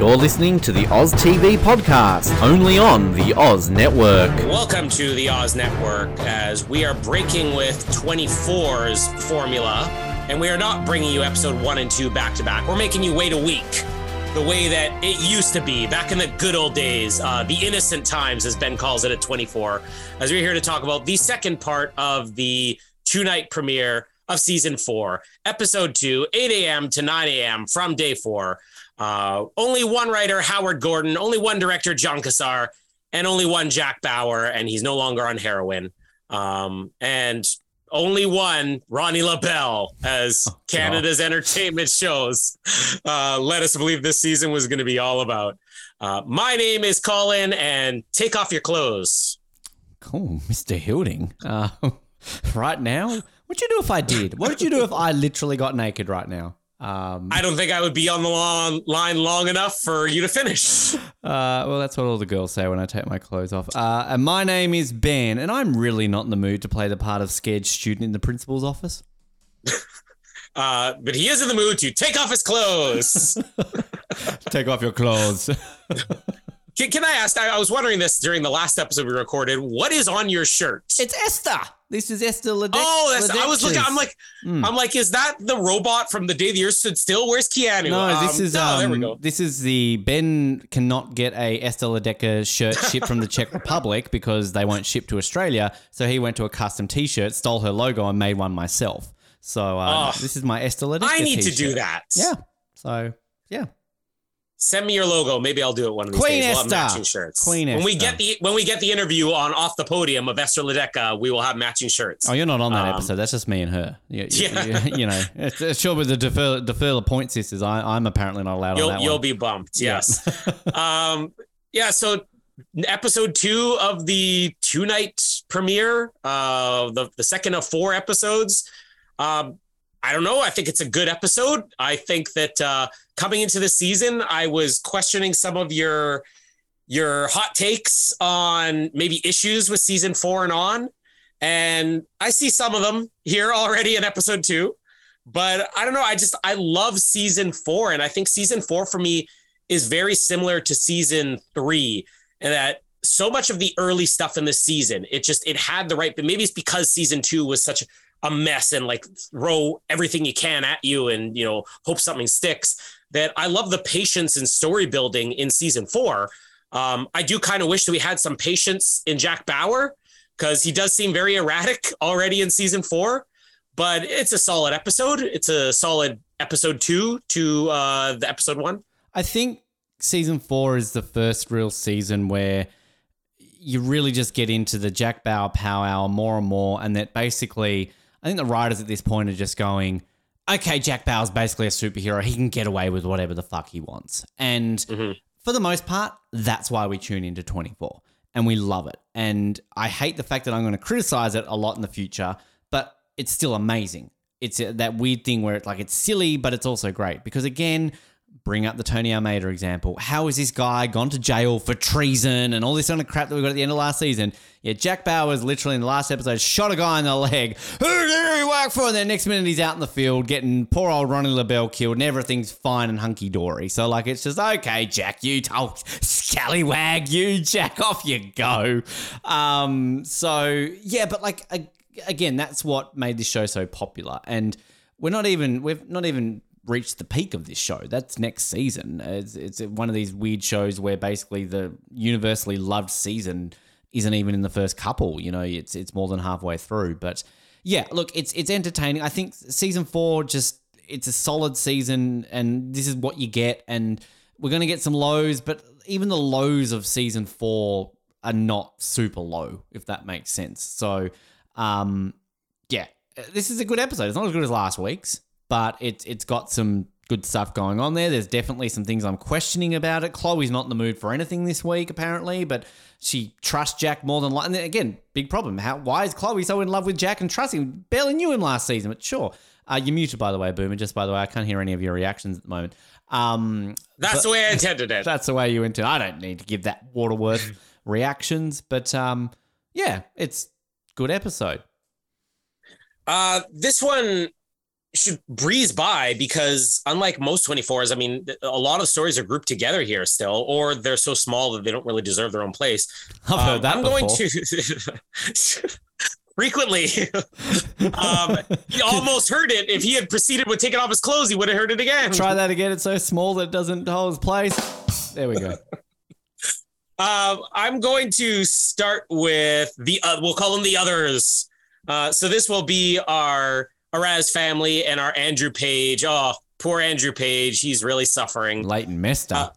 You're listening to the Oz TV podcast, only on the Oz Network. Welcome to the Oz Network as we are breaking with 24's formula, and we are not bringing you episode one and two back to back. We're making you wait a week, the way that it used to be back in the good old days, uh, the innocent times, as Ben calls it at 24. As we're here to talk about the second part of the two night premiere of season four, episode two, 8 a.m. to 9 a.m. from day four. Uh, only one writer, Howard Gordon, only one director, Jon Cassar, and only one Jack Bauer, and he's no longer on heroin. Um, and only one Ronnie Lobell, as Oh, Canada's entertainment shows uh, led us believe this season was going to be all about. Uh, my name is Colin, and take off your clothes. Cool, Mr. Hilding. Uh, right now, what'd you do if I did? What would you do if I literally got naked right now? Um, I don't think I would be on the long line long enough for you to finish. Uh, well, that's what all the girls say when I take my clothes off. Uh, and my name is Ben, and I'm really not in the mood to play the part of scared student in the principal's office. Uh, but he is in the mood to take off his clothes. Take off your clothes. Can, can I ask? I, I was wondering this during the last episode we recorded. What is on your shirt? it's Esther. This is Esther Ledec. oh, that's, I was looking. I'm like, Hmm. I'm like, is that the robot from the day the Earth stood still? Where's Keanu? No, this Um, is no, um, there we go. this is the Ben cannot get a Ester Ledecká shirt shipped from the Czech Republic because they won't ship to Australia. So he went to a custom T-shirt, stole her logo, and made one myself. So uh, Oh. this is my Ester Ledecká. I need to do that. Yeah. So yeah. Send me your logo. Maybe I'll do it one of these Queen days. We'll have matching shirts. Queen when we get the when we get the interview on off the podium of Ester Ledecká, we will have matching shirts. Oh, you're not on that Um, episode. That's just me and her. You, you- Yeah. you, you know, it's, it's sure with the defer, defer point sisters, I, I'm apparently not allowed on you'll that you'll one. be bumped. Yeah. Yes. um. Yeah. So episode two of the two night premiere, uh, the the second of four episodes. Um, I don't know. I think it's a good episode. I think that uh, coming into the season, I was questioning some of your your hot takes on maybe issues with season four and on, and I see some of them here already in episode two. But I don't know. I just I love season four, and I think season four for me is very similar to season three, and that so much of the early stuff in this season, it just it had the right. But maybe it's because season two was such a mess and like throw everything you can at you, and you know hope something sticks. That I love the patience and story building in season four. Um, I do kind of wish that we had some patience in Jack Bauer because he does seem very erratic already in season four. But it's a solid episode. It's a solid episode two to uh, the episode one. I think season four is the first real season where you really just get into the Jack Bauer power hour more and more, and that basically, I think the writers at this point are just going, okay, Jack Bauer's basically a superhero. He can get away with whatever the fuck he wants. And Mhm. for the most part, that's why we tune into 24 and we love it. And I hate the fact that I'm going to criticize it a lot in the future, but it's still amazing. It's that weird thing where it's like it's silly, but it's also great because again, bring up the Tony Almeida example. How is this guy gone to jail for treason and all this kind of crap that we got at the end of last season? Yeah, Jack Bauer's literally in the last episode shot a guy in the leg. Who did he work for? And then next minute he's out in the field getting poor old Ronnie Lobell killed and everything's fine and hunky dory. So like it's just okay, Jack, you oh, scallywag, you Jack, off you go. Um, so yeah, but like again, that's what made this show so popular. And we're not even we've not even reached the peak of this show. That's next season. It's, it's one of these weird shows where basically the universally loved season isn't even in the first couple. You know, it's it's more than halfway through. But yeah, look, it's it's entertaining. I think season four just it's a solid season, and this is what you get. And we're gonna get some lows, but even the lows of season four are not super low, if that makes sense. So, um, yeah, this is a good episode. It's not as good as last week's, but it's it's got some good stuff going on there. There's definitely some things I'm questioning about it. Chloe's not in the mood for anything this week, apparently, but she trusts Jack more than like. And again, big problem. How why is Chloe so in love with Jack and trusting? Barely knew him last season, but sure. Uh, you're muted, by the way, Boomer. Just by the way, I can't hear any of your reactions at the moment. Um, That's the way I intended it. that's the way you intended. I don't need to give that Waterworth reactions, but um, yeah, it's good episode. Uh, this one should breeze by because unlike most 24s, I mean, a lot of stories are grouped together here still, or they're so small that they don't really deserve their own place. I've heard Um, that I'm before. going to frequently. um, he almost heard it. If he had proceeded with taking off his clothes, he would have heard it again. Try that again. It's so small that it doesn't hold its place. There we go. Um, I'm going to start with the uh, we'll call them the others. Uh, so this will be our Araz family and our Andrew Page. Oh, poor Andrew Page. He's really suffering. light Leighton Meester. Uh,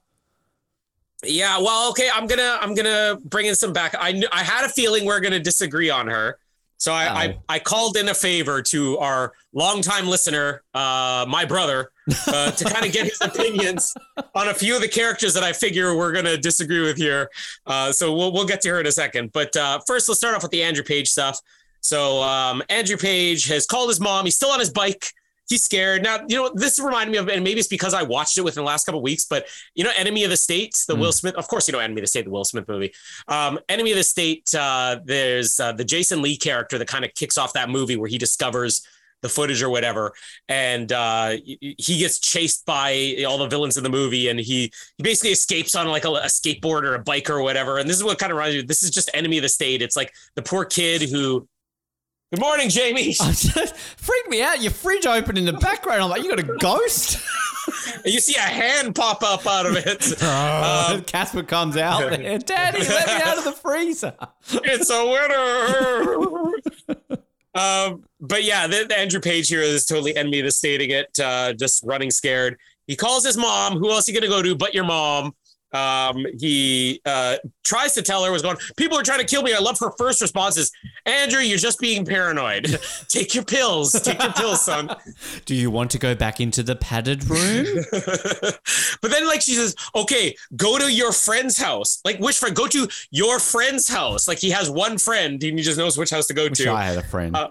Yeah, well, okay. I'm gonna I'm gonna bring in some back. I knew I had a feeling we are gonna disagree on her, so I I. I called in a favor to our longtime listener, uh, my brother, uh, to kind of get his opinions on a few of the characters that I figure we're gonna disagree with here. Uh, so we'll we'll get to her in a second. But uh, first, let's start off with the Andrew Page stuff. So um, Andrew Page has called his mom. He's still on his bike. He's scared. Now, you know, this reminded me of, and maybe it's because I watched it within the last couple of weeks, but you know, Enemy of the State, the Mm. Will Smith, of course, you know, Enemy of the State, the Will Smith movie. Um, Enemy of the State, uh, there's uh, the Jason Lee character that kind of kicks off that movie where he discovers the footage or whatever. And uh, he gets chased by all the villains in the movie and he, he basically escapes on like a, a skateboard or a bike or whatever. And this is what kind of reminds me, this is just Enemy of the State. It's like the poor kid who, good morning, Jamie. Freaked me out. Your fridge opened in the background. I'm like, you got a ghost? you see a hand pop up out of it. Uh, Casper comes out there. Daddy, let me out of the freezer. it's a winner. um, but yeah, the, the Andrew Page here is totally enemy of the stating it, uh, just running scared. He calls his mom. Who else he gonna go to but your mom? Um, he uh, tries to tell her, was going, people are trying to kill me. I love her first response is, Andrew, you're just being paranoid. Take your pills. Take your pills, son. Do you want to go back into the padded room? but then like she says, okay, go to your friend's house. Like which friend? Go to your friend's house. Like he has one friend and he just knows which house to go Wish to. I had a friend. Uh,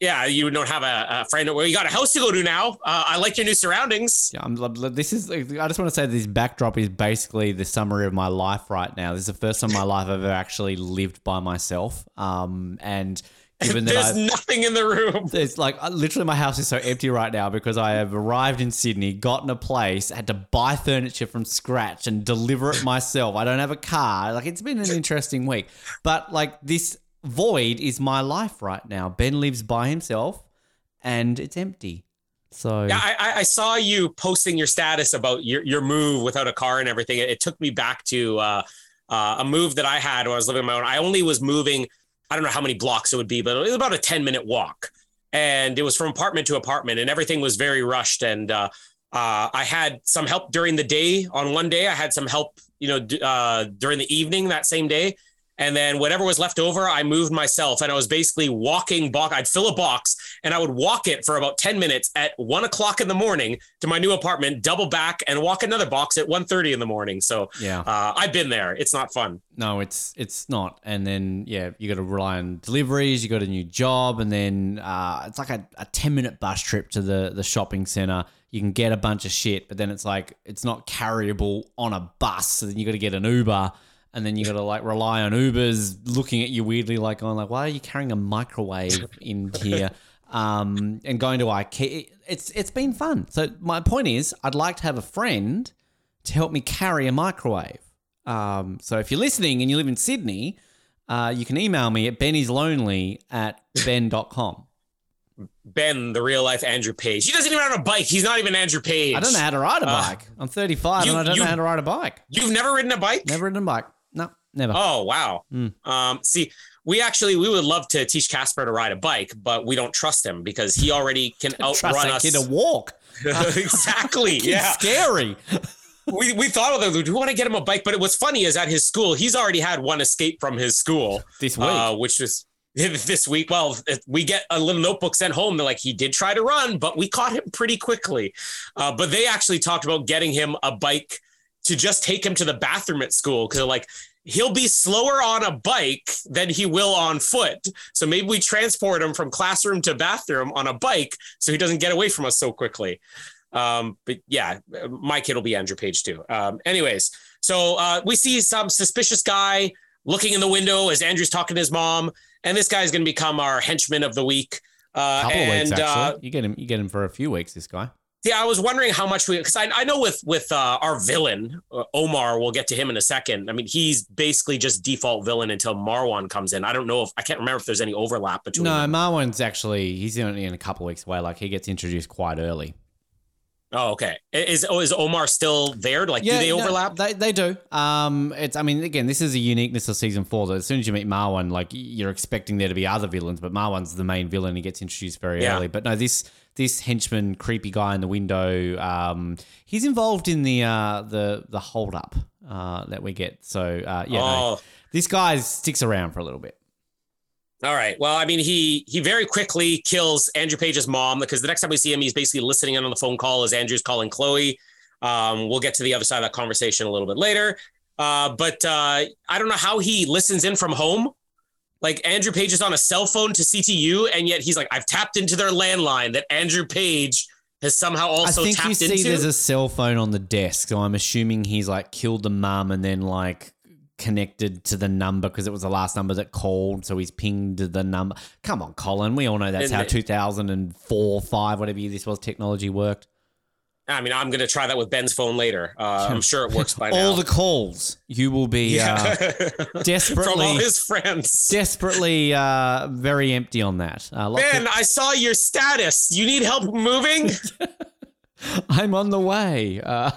yeah, you don't have a, a friend. Well, you got a house to go to now. Uh, I like your new surroundings. Yeah, I'm, this is. I just want to say this backdrop is basically the summary of my life right now. This is the first time in my life I've ever actually lived by myself. Um, and given that There's I've, nothing in the room. It's like uh, literally my house is so empty right now because I have arrived in Sydney, gotten a place, had to buy furniture from scratch and deliver it myself. I don't have a car. Like it's been an interesting week. But like this void is my life right now. Ben lives by himself and it's empty. So Yeah, I, I- saw you posting your status about your, your move without a car and everything. It, it took me back to uh, uh, a move that I had when I was living on my own. I only was moving, I don't know how many blocks it would be, but it was about a 10 minute walk. And it was from apartment to apartment, and everything was very rushed. And uh, uh, I had some help during the day. On one day, I had some help, you know, d- uh, during the evening that same day. And then whatever was left over, I moved myself, and I was basically walking. Box, I'd fill a box, and I would walk it for about ten minutes at one o'clock in the morning to my new apartment, double back, and walk another box at 1.30 in the morning. So yeah. uh, I've been there. It's not fun. No, it's it's not. And then yeah, you got to rely on deliveries. You got a new job, and then uh, it's like a, a ten minute bus trip to the the shopping center. You can get a bunch of shit, but then it's like it's not carryable on a bus. So then you got to get an Uber, and then you got to like rely on Ubers looking at you weirdly, like going like, why are you carrying a microwave in here? Um, and going to IKEA. It's it's been fun. So my point is, I'd like to have a friend to help me carry a microwave. Um, so if you're listening and you live in Sydney, uh, you can email me at bennyslonely at ben.com. Ben, the real life Andrew Page. He doesn't even have a bike. He's not even Andrew Page. I don't know how to ride a Uh, bike. I'm 35 you- and I don't you- know how to ride a bike. You've never ridden a bike? Never ridden a bike. Never. Oh wow. Mm. Um, see, we actually we would love to teach Casper to ride a bike, but we don't trust him because he already can outrun that us. kid to walk. exactly. Yeah. scary. We we thought of it. We want to get him a bike, but what's funny is at his school, he's already had one escape from his school This week. uh, which was this week. Well, we get a little notebook sent home. They're like, he did try to run, but we caught him pretty quickly. Uh, but they actually talked about getting him a bike to just take him to the bathroom at school because like he'll be slower on a bike than he will on foot. So maybe we transport him from classroom to bathroom on a bike so he doesn't get away from us so quickly. Um, but yeah, my kid will be Andrew Page too. Um, anyways, so uh, we see some suspicious guy looking in the window as Andrew's talking to his mom, and this guy's going to become our henchman of the week. Uh, couple and weeks actually. uh, you get him. You get him for a few weeks. This guy. Yeah, I was wondering how much we because I, I know with with uh, our villain uh, Omar, we'll get to him in a second. I mean, he's basically just default villain until Marwan comes in. I don't know if I can't remember if there's any overlap between. No, them. Marwan's actually he's only in a couple weeks away. Like he gets introduced quite early. Oh, okay. Is oh, is Omar still there? Like, do they no, overlap? they they do. Um, it's I mean again, this is a uniqueness of season four. That as soon as you meet Marwan, like you're expecting there to be other villains, but Marwan's the main villain. He gets introduced very Yeah. early. But no, this this henchman, creepy guy in the window, um, he's involved in the uh the the hold up uh that we get. So uh yeah, no, oh, this guy sticks around for a little bit. All right. Well, I mean, he he very quickly kills Andrew Page's mom because the next time we see him, he's basically listening in on the phone call as Andrew's calling Chloe. Um, we'll get to the other side of that conversation a little bit later. Uh, but uh, I don't know how he listens in from home. Like Andrew Page is on a cell phone to CTU, and yet he's like, I've tapped into their landline that Andrew Page has somehow also I think tapped you see into. there's a cell phone on the desk, so I'm assuming he's like killed the mum and then like connected to the number because it was the last number that called, so he's pinged the number. Come on, Colin, we all know that's And how the- 2004, five, whatever year this was, technology worked. I mean, I'm going to try that with Ben's phone later. Uh, I'm sure it works by now. All the calls you will be uh, from all desperately, his friends. desperately uh, very empty on that. Uh, lots of- Ben, I saw your status. You need help moving? I'm on the way. Uh,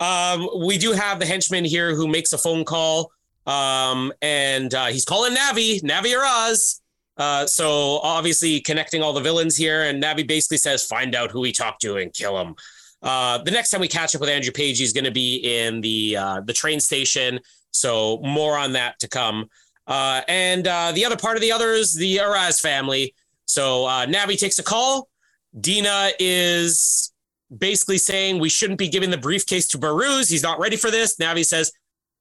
um, we do have the henchman here who makes a phone call. Um, and uh, he's calling Navi, Navi Araz. Uh, so obviously connecting all the villains here, and Navi basically says, "Find out who he talked to and kill him." Uh, the next time we catch up with Andrew Page, he's going to be in the uh, the train station. So more on that to come. Uh, and uh, the other part of the others, the Araz family. So uh, Navi takes a call. Dina is basically saying we shouldn't be giving the briefcase to Behrooz. He's not ready for this. Navi says,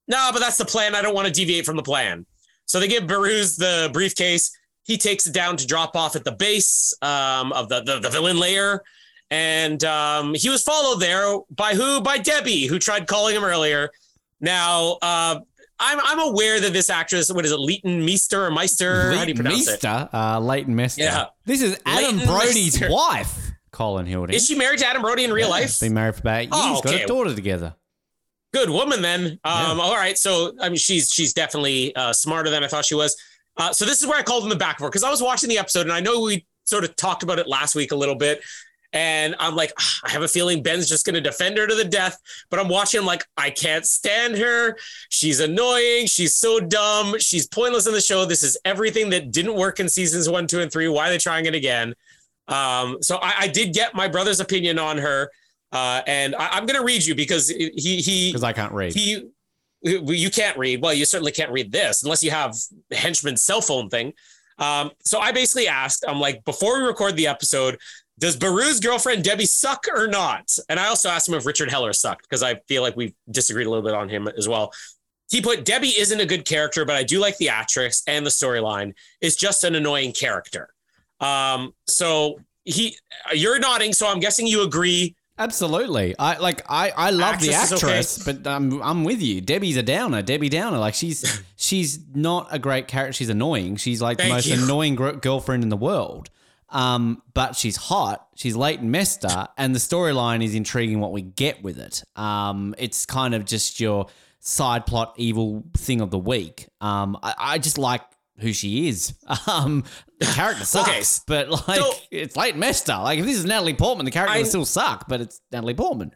"No, but that's the plan. I don't want to deviate from the plan." So they give Behrooz the briefcase. He takes it down to drop off at the base um, of the, the the villain layer, and um, he was followed there by who? By Debbie, who tried calling him earlier. Now, uh, I'm I'm aware that this actress, what is it, Leighton Meester or Meister? How do you Leighton it? Meester, uh, Leighton Meester. Yeah. This is Adam Leighton Brody's Meester. wife, Colin Hilding. Is she married to Adam Brody in real Yeah, life? Been married for about eight years. Oh, Got a daughter together. good woman then um Yeah. all right so i mean she's she's definitely uh smarter than i thought she was uh so this is where i called in the back for because i was watching the episode and i know we sort of talked about it last week a little bit. And i'm like "Ah, i have a feeling ben's just going to defend her to the death but i'm watching I'm like i can't stand her. She's annoying. She's so dumb. She's pointless in the show. This is everything that didn't work in seasons one two and three. Why are they trying it again? Um so i, I did get my brother's opinion on her. Uh, and I, I'm going to read you because he he Because I can't read. he you can't read well you certainly can't read this unless you have henchman's cell phone thing um, so i basically asked i'm like before we record the episode does Behrooz's girlfriend Debbie suck or not? And I also asked him if Richard Heller sucked because I feel like we've disagreed a little bit on him as well. He put Debbie isn't a good character, but I do like the actress and the storyline. It's just an annoying character. Um, so he, you're nodding, so I'm guessing you agree. Absolutely. I like I, I love the Actress okay. but um, I'm with you. Debbie's a downer. Debbie Downer. Like she's she's not a great character. She's annoying. She's like Thank the most you. annoying gr- girlfriend in the world. Um, but she's hot. She's Leighton Meester, and the storyline is intriguing. What we get with it, um, it's kind of just your side plot evil thing of the week. Um, I, I just like who she is. Um, the character sucks, Okay. but like So- it's Leighton Meester. Like if this is Natalie Portman, the character I- would still suck, but it's Natalie Portman.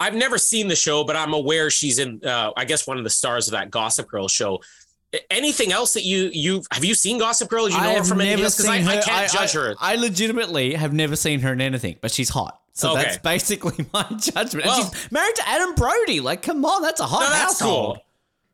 I've never seen the show, but I'm aware she's in, uh, I guess, one of the stars of that Gossip Girl show. anything else that you you have you seen Gossip Girl? Do you know I her from anything else? Because I. I can't judge her. I legitimately have never seen her in anything, but she's hot. So Okay. that's basically my judgment. Well- and she's married to Adam Brody. Like, come on, that's a hot No, household. cool.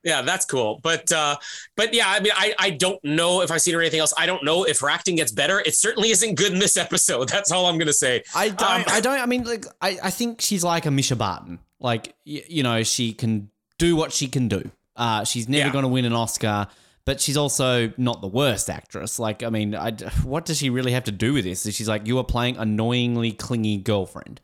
Yeah, that's cool. But uh, but yeah, I mean, I, I don't know if I've seen her anything else. I don't know if her acting gets better. It certainly isn't good in this episode. That's all I'm gonna say. I don't. Um, I don't. I mean, like, I, I think she's like a Mischa Barton. Like, y- you know, she can do what she can do. Uh, she's never Yeah. going to win an Oscar, but she's also not the worst actress. Like, I mean, I, what does she really have to do with this? She's like, you are playing annoyingly clingy girlfriend.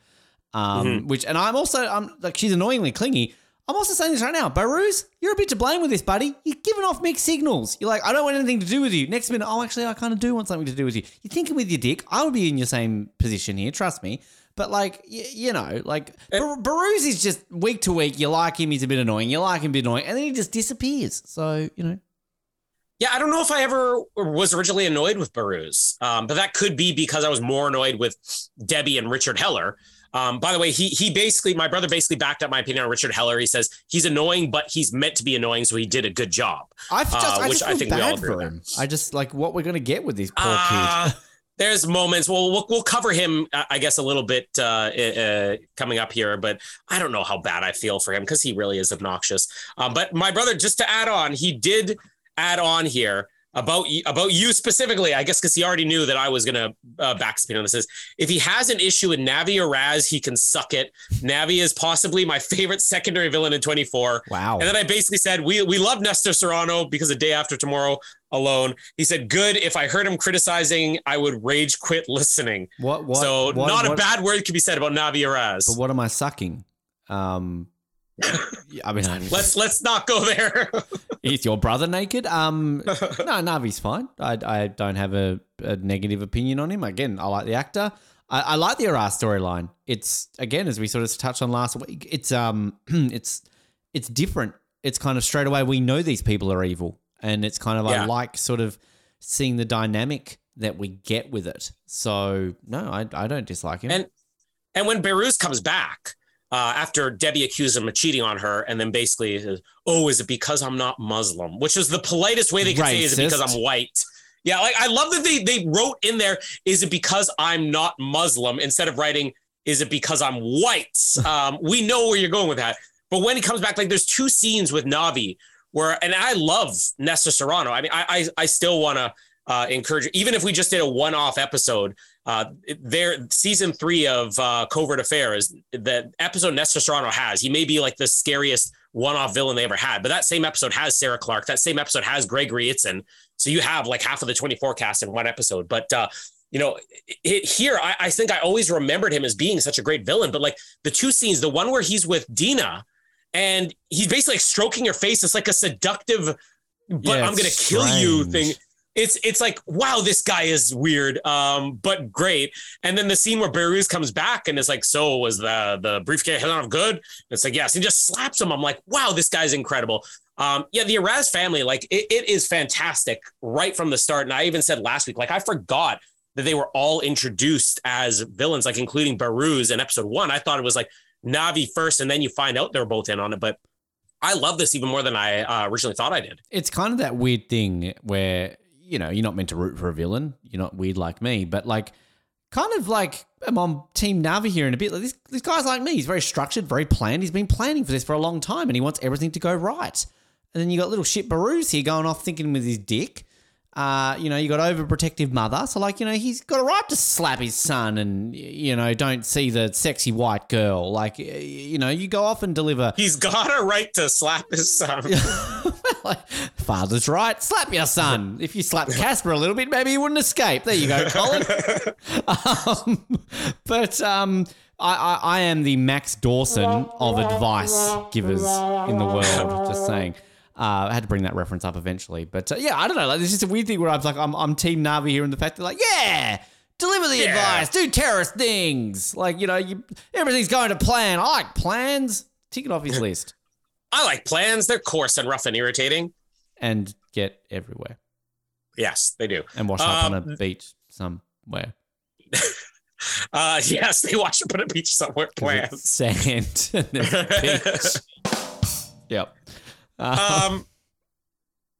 Um, Mm-hmm. which, and I'm also, I'm like, she's annoyingly clingy. I'm also saying this right now, Behrooz, you're a bit to blame with this, buddy. You're giving off mixed signals. You're like, I don't want anything to do with you. Next minute, oh, actually, I kind of do want something to do with you. You're thinking with your dick. I would be in your same position here, trust me. But like, y- you know, like Bar- Behrooz is just week to week. You like him, he's a bit annoying. You like him, a bit annoying, and then he just disappears. So you know, Yeah, I don't know if I ever was originally annoyed with Behrooz, um, but that could be because I was more annoyed with Debbie and Richard Heller. Um, by the way, he he basically my brother basically backed up my opinion on Richard Heller. He says he's annoying, but he's meant to be annoying, so he did a good job. I just, Uh, I which I think we all agree for him. I just like what we're gonna get with these poor Uh, kid. there's moments. Well, we'll we'll cover him, uh, I guess, a little bit uh, uh, coming up here. But I don't know how bad I feel for him because he really is obnoxious. Um, but my brother, just to add on, he did add on here about about you specifically. I guess because he already knew that I was gonna uh, backspin on this. Is if he has an issue with Navi Araz, he can suck it. Navi is possibly my favorite secondary villain in 24. Wow. And then I basically said, we we love Nestor Serrano because the day after tomorrow alone. He said, good. If I heard him criticizing, I would rage quit listening. What? What? so what- not a bad word could be said about Navi Araz. But what am I sucking? Um, I mean, I'm, Let's let's not go there. is your brother naked? Um, no, Navi's fine. I, I don't have a, a negative opinion on him. Again, I like the actor. I, I like the Aras storyline. It's again, as we sort of touched on last week. It's um, it's it's different. It's kind of straight away we know these people are evil, and it's kind of I like sort of seeing the dynamic that we get with it. So no, I, I don't dislike him. And and when Behrooz comes back uh, after Debbie accused him of cheating on her, and then basically says, "Oh, is it because I'm not Muslim?" Which is the politest way they could say, "Is it because I'm white?" Yeah, like I love that they they wrote in there, "Is it because I'm not Muslim?" instead of writing, "Is it because I'm white?" Um, we know where you're going with that. But when he comes back, like there's two scenes with Navi where, and I love Nestor Serrano. I mean, I I, I still want to uh, encourage, even if we just did a one-off episode. Uh, their season three of uh, Covert Affairs, the episode Nestor Serrano has, he may be like the scariest one-off villain they ever had, but that same episode has Sarah Clarke. That same episode has Gregory Itzin. So you have like half of the 24 cast in one episode. But uh, you know, it, here I, I think I always remembered him as being such a great villain. But like the two scenes, the one where he's with Dina, and he's basically like stroking her face. It's like a seductive, but Yeah, I'm gonna kill you thing. It's it's like wow, this guy is weird, um, but great. And then the scene where Behrooz comes back and it's like, so was the the briefcase not good? It's like yes, he just slaps him. I'm like, wow, this guy's incredible. Um, yeah, the Araz family, like it, it is fantastic right from the start. And I even said last week, like I forgot that they were all introduced as villains, like including Behrooz in episode one. I thought it was like Navi first, and then you find out they're both in on it. But I love this even more than I uh, originally thought I did. it's kind of that weird thing where you know you're not meant to root for a villain. You're not weird like me, but like kind of like I'm on Team Navi here in a bit. Like this, this guy's like me. He's very structured, very planned. He's been planning for this for a long time, and he wants everything to go right. And then you got little shit Behrooz here going off thinking with his dick. Uh, you know, you got overprotective mother. So, like, you know, he's got a right to slap his son and, you know, don't see the sexy white girl. Like, you know, you go off and deliver He's got a right to slap his son. like, Father's right. Slap your son. If you slap Casper a little bit, maybe he wouldn't escape. There you go, Colin. um, but um, I, I, I am the Max Dawson of advice givers in the world. Just saying. Uh, I had to bring that reference up eventually, but uh, yeah, I don't know. Like, there's just a weird thing where I'm like, I'm, I'm Team Navi here, and the fact that like, yeah, deliver the Yeah. advice, do terrorist things, like you know, you, everything's going to plan. I like plans. Tick it off his list I like plans. They're coarse and rough and irritating. and get everywhere. Yes, they do. and wash up on a Um, beach somewhere. Uh, yes, they wash up on a beach somewhere. Plans. Sand. Yep. Uh, um,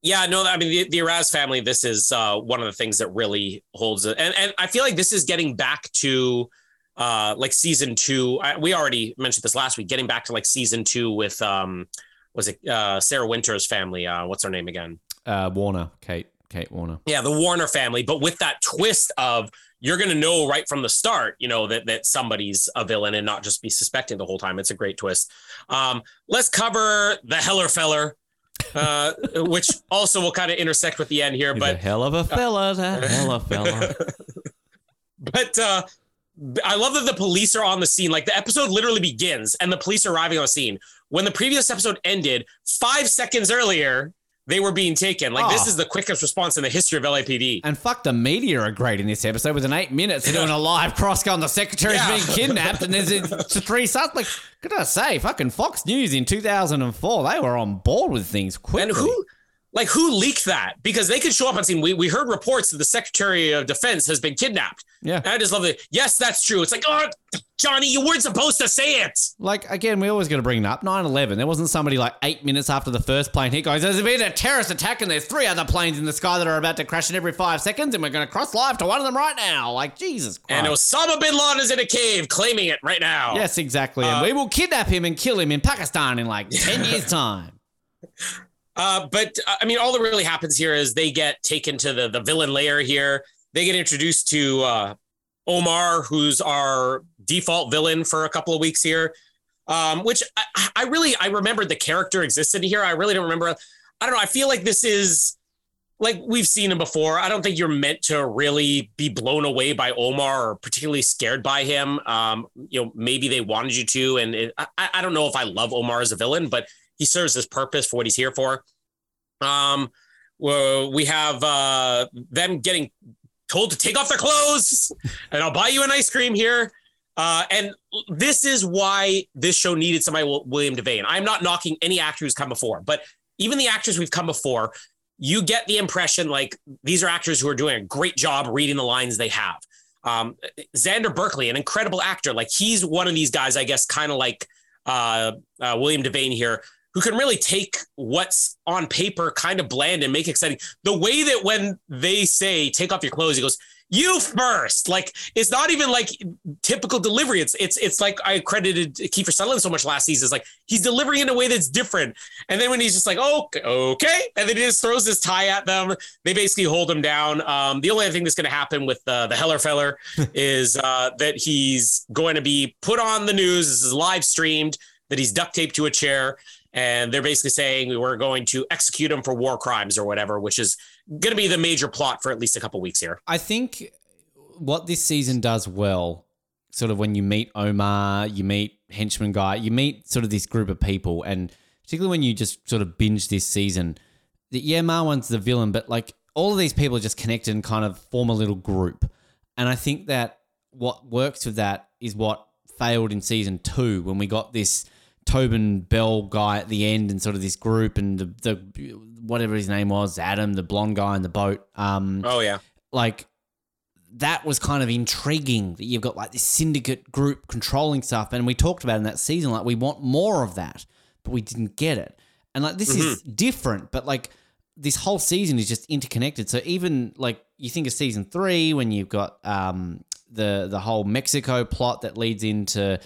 Yeah, no, I mean the, the Araz family. This is uh, one of the things that really holds it, and and I feel like this is getting back to uh, like season two. I, we already mentioned this last week. Getting back to like season two with um, was it uh, Sarah Winter's family? Uh, what's her name again? Uh, Warner, Kate, Kate Warner. Yeah, the Warner family, but with that twist of you're going to know right from the start, you know, that, that somebody's a villain and not just be suspecting the whole time. It's a great twist. Um, let's cover the Heller Feller uh, which also will kind of intersect with the end here. He's but hell of a fella, that hell of a fella. but uh, I love that the police are on the scene. Like the episode literally begins and the police are arriving on the scene. When the previous episode ended, five seconds earlier, they were being taken. Like this Oh. is the quickest response in the history of LAPD. And fuck, the media are great in this episode. Within eight minutes, they're doing a live cross on the secretary's Yeah. being kidnapped, and there's it's three suspects. Like, could I say, fucking Fox News in 2004, they were on board with things quickly. And who, like, who leaked that? Because they could show up on scene. We, we heard reports that the Secretary of Defense has been kidnapped. Yeah. And I just love it. Yes, that's true. It's like, oh, Johnny, you weren't supposed to say it. Like, again, we're always got to bring it up 9 11. There wasn't somebody like eight minutes after the first plane hit goes, There's been a terrorist attack, and there's three other planes in the sky that are about to crash in every five seconds, and we're going to cross live to one of them right now. Like, Jesus Christ. And Osama bin Laden is in a cave claiming it right now. Yes, exactly. and Uh, we will kidnap him and kill him in Pakistan in like 10 years' time. Uh, but uh, I mean, all that really happens here is they get taken to the the villain layer here. They get introduced to uh, Omar, who's our default villain for a couple of weeks here. Um, which I, I really I remembered the character existed here. I really don't remember. I don't know. I feel like this is like we've seen him before. I don't think you're meant to really be blown away by Omar or particularly scared by him. Um, you know, maybe they wanted you to, and it, I, I don't know if I love Omar as a villain, but he serves his purpose for what he's here for. Um, we have uh, them getting told to take off their clothes, and I'll buy you an ice cream here. Uh, and this is why this show needed somebody William Devane. I'm not knocking any actor who's come before, but even the actors we've come before, you get the impression like these are actors who are doing a great job reading the lines they have. Um, Xander Berkeley, an incredible actor, like he's one of these guys, I guess, kind of like uh, uh, William Devane here, who can really take what's on paper kind of bland and make it exciting. The way that when they say take off your clothes, he goes, "You first. Like it's not even like typical delivery. It's it's it's like I credited Kiefer Sutherland so much last season. It's like he's delivering in a way that's different. And then when he's just like, okay, okay, and then he just throws his tie at them. They basically hold him down. Um, the only thing that's going to happen with uh, the Heller feller is uh, that he's going to be put on the news. This is live streamed. That he's duct taped to a chair, and they're basically saying we were going to execute him for war crimes or whatever, which is going to be the major plot for at least a couple weeks here. I think what this season does well, sort of when you meet Omar, you meet Henchman Guy, you meet sort of this group of people, and particularly when you just sort of binge this season, that yeah, Marwan's the villain, but like all of these people are just connected and kind of form a little group. And I think that what works with that is what failed in season two when we got this Tobin Bell guy at the end and sort of this group and the, the whatever his name was, Adam, the blonde guy in the boat. Um, Oh yeah, like that was kind of intriguing that you've got like this syndicate group controlling stuff. And we talked about in that season like we want more of that but we didn't get it. And like this is different but like this whole season is just interconnected. So even like you think of season three when you've got um the the whole mexico plot that leads into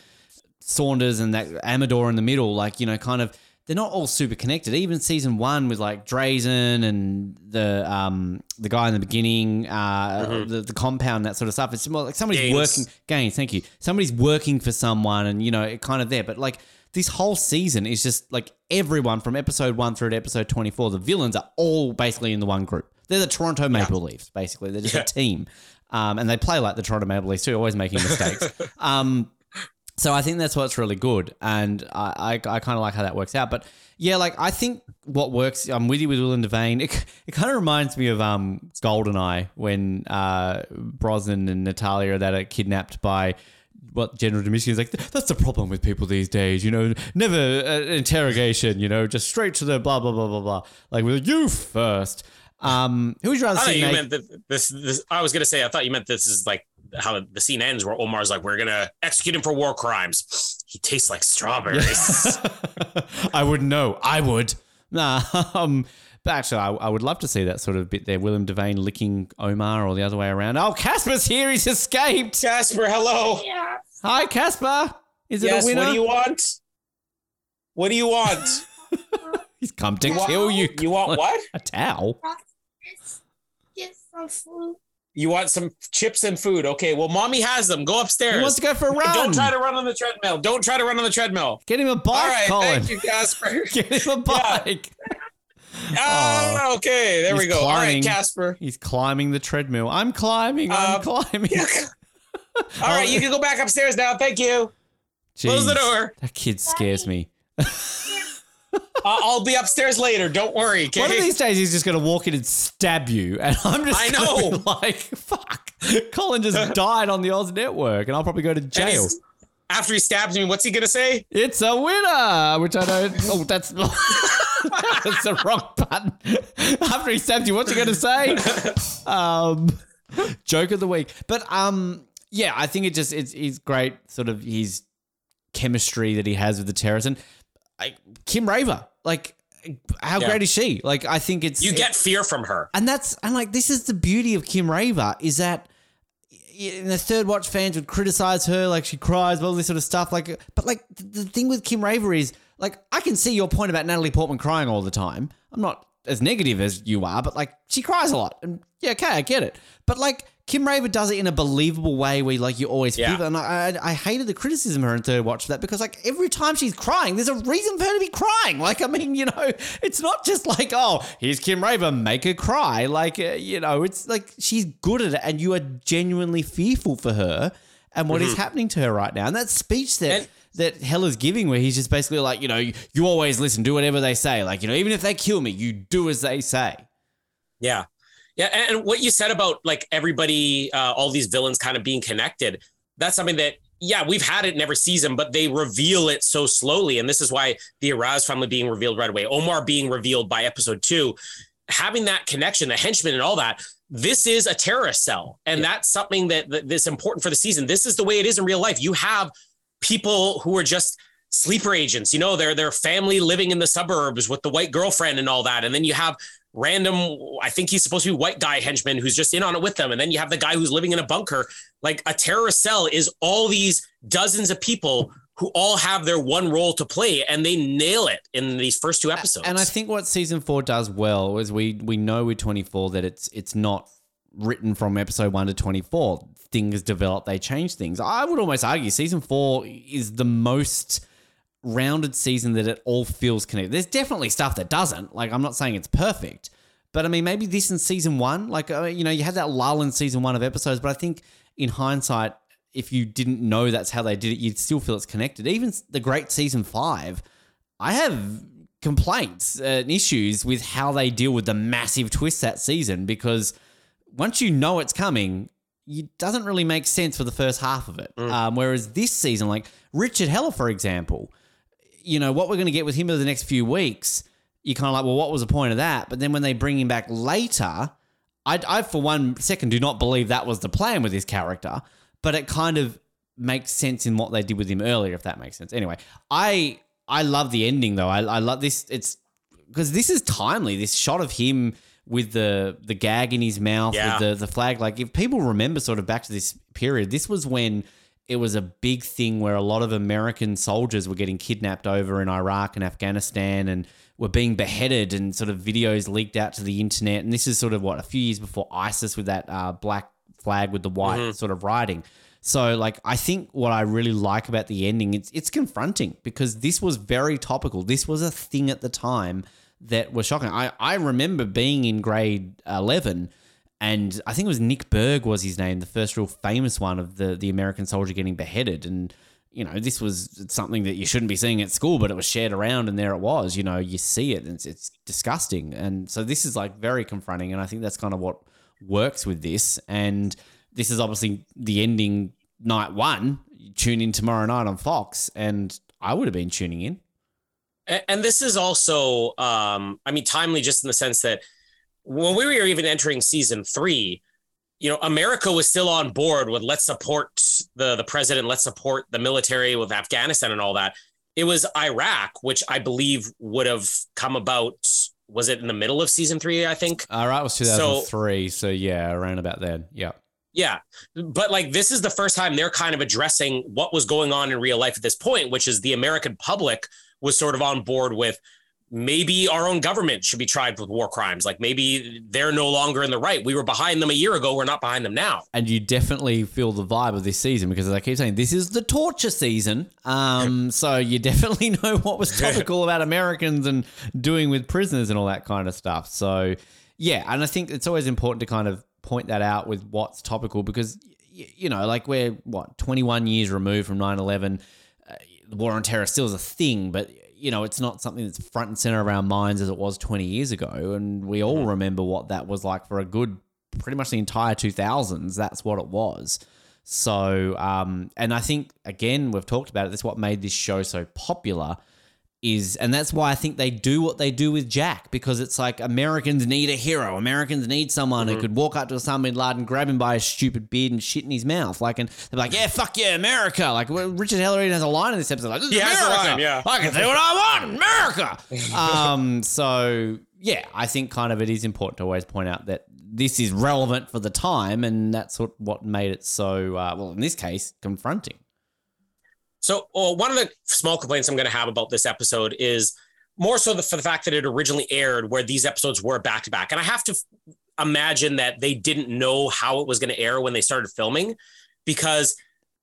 Saunders and that Amador in the middle, like, you know, kind of they're not all super connected. Even season one with like Drazen and the um the guy in the beginning, uh the, the compound, that sort of stuff. It's more like somebody's Gaines. working Gaines, thank you. Somebody's working for someone and you know, it kind of there. But like this whole season is just like everyone from episode one through to episode twenty four, the villains are all basically in the one group. They're the Toronto Maple Leafs, basically. They're just Yeah. a team. Um, and they play like the Toronto Maple Leafs too, always making mistakes. um, so I think that's what's really good, and I I, I kind of like how that works out. But yeah, like I think what works. I'm with you with William Devane. It, it kind of reminds me of um Goldeneye when uh Brosnan and Natalia are that are kidnapped by. What General Demiski is like, that's the problem with people these days, you know, never uh, interrogation, you know, just straight to the blah, blah, blah, blah, blah. Like, with you first. Um, who would you rather I see? you meant that this, this. I was gonna say I thought you meant this is like how the scene ends where Omar's like, "We're gonna execute him for war crimes." He tastes like strawberries. I would know. I would. Nah. Um, But actually, I, I would love to see that sort of bit there. William Devane licking Omar or the other way around. Oh, Casper's here. He's escaped. Casper, hello. Hi, Casper. Is it yes, a winner? what do you want? What do you want? He's come to You want- kill you. You want what? A towel? Get some food. You want some chips and food. Okay, well, mommy has them. Go upstairs. He wants to go for a run. Don't try to run on the treadmill. Don't try to run on the treadmill. Get him a bike, All right, Colin. thank you, Casper. Get him a bike. Ah, okay, there we go. All climbing. right, Casper. He's climbing the treadmill. I'm climbing. I'm Uh, climbing. All right, you can go back upstairs now. Thank you. Close the door. That kid scares me. I'll be upstairs later. Don't worry. One of these days, he's just going to walk in and stab you, and I'm just I know. like, "Fuck!" Colin just died on the Oz Network, and I'll probably go to jail. After he stabs me, what's he gonna say? It's a winner, which I don't. Oh, that's that's the wrong button. After he stabs you, what's he going to say? Um, joke of the week, but um, yeah, I think it just it's it's great. Sort of his chemistry that he has with the terrorists and I, Kim Raver, like. How Yeah. great is she? Like, I think it's You it- get fear from her. and that's and like this is the beauty of Kim Raver is that in the third watch fans would criticize her like she cries all this sort of stuff like but like th- the thing with Kim Raver is like I can see your point about Natalie Portman crying all the time I'm not as negative as you are but like she cries a lot and yeah okay I get it but like Kim Raver does it in a believable way where like you always Yeah. feel and I, I, I hated the criticism of her in third watch for that because like every time she's crying there's a reason for her to be crying. Like I mean you know it's not just like oh here's Kim Raver make her cry. Like uh, you know it's like she's good at it and you are genuinely fearful for her and what is happening to her right now. And that speech that And- that Heller's giving where he's just basically like you know you, you always listen do whatever they say. Like you know even if they kill me you do as they say. Yeah. Yeah. And, what you said about like everybody, uh, all these villains kind of being connected, that's something that, yeah, we've had it in every season, but they reveal it so slowly. And this is why the Araz family being revealed right away, Omar being revealed by episode two, having that connection, the henchmen and all that. This is a terrorist cell. And that's something that, that that's important for the season. This is the way it is in real life. You have people who are just sleeper agents, you know, they're their family living in the suburbs with the white girlfriend and all that. And then you have random, I think he's supposed to be white guy henchman who's just in on it with them. And then you have the guy who's living in a bunker. Like a terrorist cell is all these dozens of people who all have their one role to play and they nail it in these first two episodes. And I think what season four does well is we we know with twenty four that it's it's not written from episode one to twenty four. Things develop, they change things. I would almost argue season four is the most rounded season that it all feels connected. There's definitely stuff that doesn't. Like I'm not saying it's perfect, but I mean maybe this in season one, like uh, you know, you had that lull in season one of episodes, but I think in hindsight, if you didn't know that's how they did it, you'd still feel it's connected. Even the great season five, I have complaints and issues with how they deal with the massive twist that season because once you know it's coming, it doesn't really make sense for the first half of it. Um, whereas this season, like Richard Heller, for example, you know, what we're going to get with him over the next few weeks, you're kind of like, well, what was the point of that? But then when they bring him back later, I, I, for one second, do not believe that was the plan with his character, but it kind of makes sense in what they did with him earlier, if that makes sense. Anyway, I I love the ending though. I, I love this. It's because this is timely. This shot of him with the the gag in his mouth, Yeah. with the the flag. Like if people remember, sort of back to this period, this was when it was a big thing where a lot of American soldiers were getting kidnapped over in Iraq and Afghanistan and were being beheaded and sort of videos leaked out to the internet. And this is sort of what a few years before ISIS with that uh, black flag with the white sort of writing. So like I think what I really like about the ending it's it's confronting because this was very topical. This was a thing at the time that was shocking. I I remember being in grade 11 and I think it was Nick Berg was his name, the first real famous one of the the American soldier getting beheaded and you know, this was something that you shouldn't be seeing at school, but it was shared around, and there it was. You know, you see it, and it's, it's disgusting. And so this is like very confronting, and I think that's kind of what works with this. And this is obviously the ending night one. You tune in tomorrow night on Fox, and I would have been tuning in. A- And this is also, um, I mean, timely just in the sense that when we were even entering season three, you know, America was still on board with let's support the the president, let's support the military with Afghanistan and all that. It was Iraq, which I believe would have come about was it in the middle of season three? I think. All right, it was 2003. So, so yeah, around about then. Yeah. Yeah. But like this is the first time they're kind of addressing what was going on in real life at this point, which is the American public was sort of on board with maybe our own government should be tried with war crimes. Like maybe they're no longer in the right. We were behind them a year ago. We're not behind them now. And you definitely feel the vibe of this season because, as I keep saying, this is the torture season. Um, so you definitely know what was topical about Americans and doing with prisoners and all that kind of stuff. So yeah, and I think it's always important to kind of point that out with what's topical because you know, like we're what 21 years removed from 9/11. Uh, the war on terror still is a thing, but you know, it's not something that's front and center of our minds as it was 20 years ago. And we all remember what that was like for a good, pretty much the entire 2000s. That's what it was. So, um, and I think, again, we've talked about it. That's what made this show so popular is and that's why I think they do what they do with Jack because it's like Americans need a hero. Americans need someone Mm-hmm. who could walk up to Osama bin Laden, grab him by his stupid beard and shit in his mouth. Like and they're like, yeah, fuck yeah, America. Like well, Richard Heller has a line in this episode like, this is He America. line, yeah. I can say what I want, America. um, so yeah, I think kind of it is important to always point out that this is relevant for the time, and that's what what made it so uh, well in this case confronting. So, well, one of the small complaints I'm going to have about this episode is more so the, for the fact that it originally aired where these episodes were back to back. And I have to f- imagine that they didn't know how it was going to air when they started filming because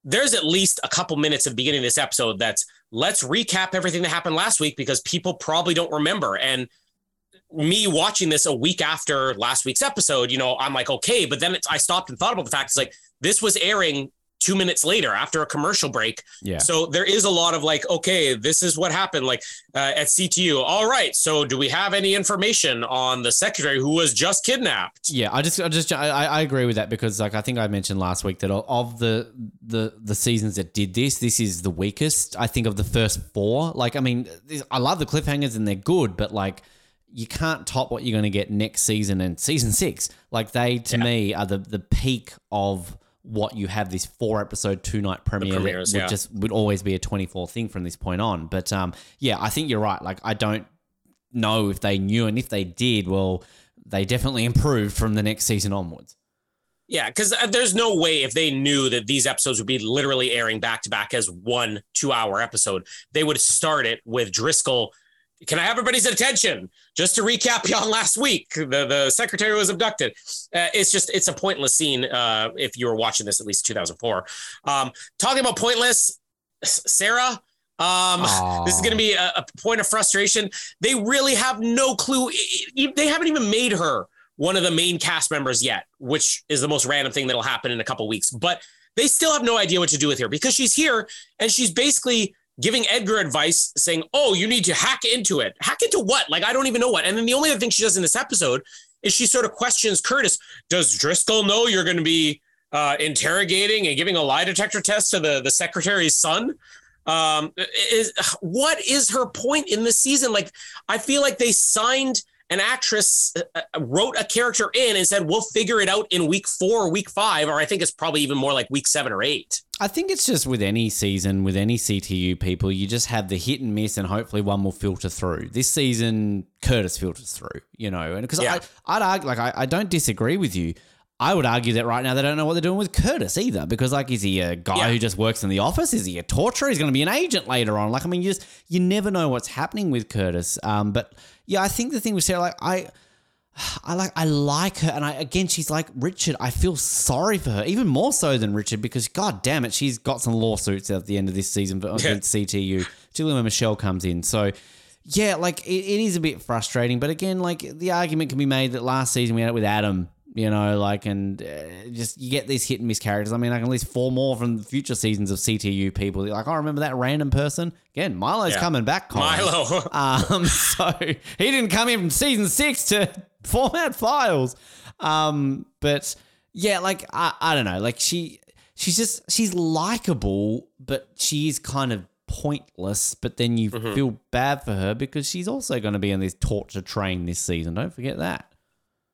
there's at least a couple minutes at the beginning of this episode that's let's recap everything that happened last week because people probably don't remember. And me watching this a week after last week's episode, you know, I'm like, okay, but then I stopped and thought about the fact it's like this was airing two minutes later after a commercial break. Yeah. So there is a lot of like, okay, this is what happened, like uh, at CTU. All right. So do we have any information on the secretary who was just kidnapped? Yeah, I just, I just, I, I agree with that because, like, I think I mentioned last week that of the the the seasons that did this, this is the weakest. I think of the first four. Like, I mean, I love the cliffhangers and they're good, but like, you can't top what you're going to get next season and season six. Like, they to me are the the peak of what you have this four episode two night premiere that would yeah. just would always be a 24 thing from this point on but um yeah i think you're right like i don't know if they knew and if they did well they definitely improved from the next season onwards Yeah, because there's no way if they knew that these episodes would be literally airing back to back as one two hour episode, they would start it with Driscoll. Can I have everybody's attention? Just to recap on last week, the, the secretary was abducted. Uh, it's just, it's a pointless scene uh, if you were watching this at least 2004. Um, talking about pointless, Sarah, um, this is going to be a, a point of frustration. They really have no clue. They haven't even made her one of the main cast members yet, which is the most random thing that'll happen in a couple weeks. But they still have no idea what to do with her because she's here and she's basically giving Edgar advice saying, Oh, you need to hack into it. Hack into what? Like, I don't even know what. And then the only other thing she does in this episode is she sort of questions Curtis Does Driscoll know you're going to be uh, interrogating and giving a lie detector test to the, the secretary's son? um is what is her point in this season like i feel like they signed an actress uh, uh, wrote a character in and said we'll figure it out in week four or week five or i think it's probably even more like week seven or eight I think it's just with any season, with any CTU people, you just have the hit and miss, and hopefully one will filter through. This season, Curtis filters through, you know, and because Yeah. I, I'd argue, like, I, I don't disagree with you. I would argue that right now they don't know what they're doing with Curtis either, because like, is he a guy Yeah. who just works in the office? Is he a torturer? He's going to be an agent later on. Like, I mean, you just you never know what's happening with Curtis. Um, but yeah, I think the thing with Sarah, like, I. I like I like her, and I again she's like Richard. I feel sorry for her, even more so than Richard, because god damn it, she's got some lawsuits at the end of this season for- against CTU, particularly when Michelle comes in. So yeah, like it, it is a bit frustrating, but again, like the argument can be made that last season we had it with Adam, you know, like and uh, just you get these hit and miss characters. I mean, I can at least four more from the future seasons of CTU people. Like, I remember that random person again. Milo's Yeah. coming back. Colin. milo Um, so he didn't come in from season six to format files. Um, but yeah, like I, I don't know, like she she's just she's likable, but she is kind of pointless. But then you Mm-hmm. feel bad for her because she's also going to be on this torture train this season. Don't forget that.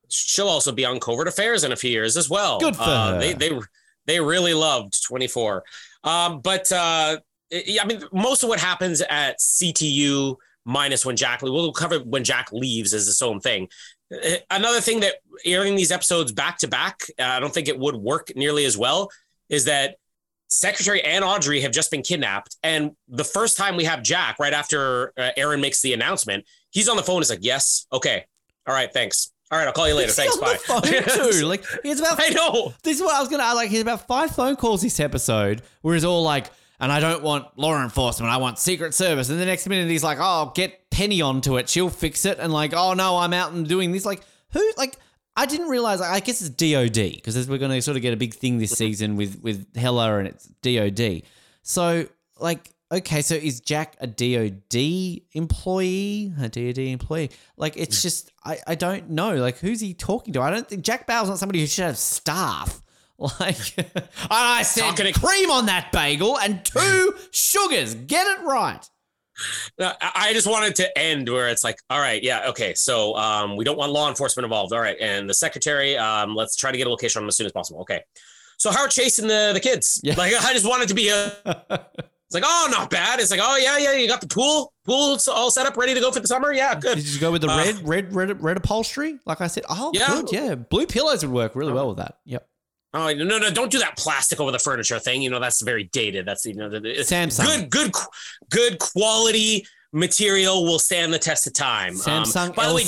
She'll also be on covert affairs in a few years as well Good for Uh, her. they they they really loved 24 um but uh i I mean most of what happens at ctu minus when Jack. We'll cover when Jack leaves is its own thing. Uh, Another thing that airing these episodes back to back, uh, I don't think it would work nearly as well. Is that Secretary and Audrey have just been kidnapped, and the first time we have Jack, right after uh, Erin makes the announcement, he's on the phone. Is like, "Yes, okay, all right, thanks. All right, I'll call you later. He's Thanks, on bye." the phone too. Like he's about I know. This is what I was gonna ask. Like, he's about five phone calls this episode, where he's all like, and I don't want law enforcement, I want Secret Service. And the next minute he's like, oh, get Penny onto it, she'll fix it. And like, oh no, I'm out and doing this. Like, who? Like, I didn't realize. I guess it's DOD because we're gonna sort of get a big thing this mm-hmm. season with with Heller and it's DOD. So like. Okay, so is Jack a DOD employee? A DOD employee? Like, it's just, I, I don't know. Like, who's he talking to? I don't think Jack Bauer's not somebody who should have staff. Like, I said to- cream on that bagel and two sugars. Get it right. No, I I just wanted to end where it's like, all right, yeah, okay. So um, we don't want law enforcement involved. All right, and the secretary, um, let's try to get a location on him as soon as possible. Okay. So how are chasing the the kids? Yeah. Like I just wanted to be a. It's like, oh, not bad. It's like, oh yeah, yeah, you got the pool, pool's all set up, ready to go for the summer. Yeah, good. Did you go with the Uh, red, red, red, red upholstery? Like I said, oh, Yeah. good, yeah. Blue pillows would work really well with that. Yep. Oh no, no, don't do that plastic over the furniture thing. You know that's very dated. That's you know, the- it's Samsung. good, good, good quality material will stand the test of time. Um, Samsung by the way,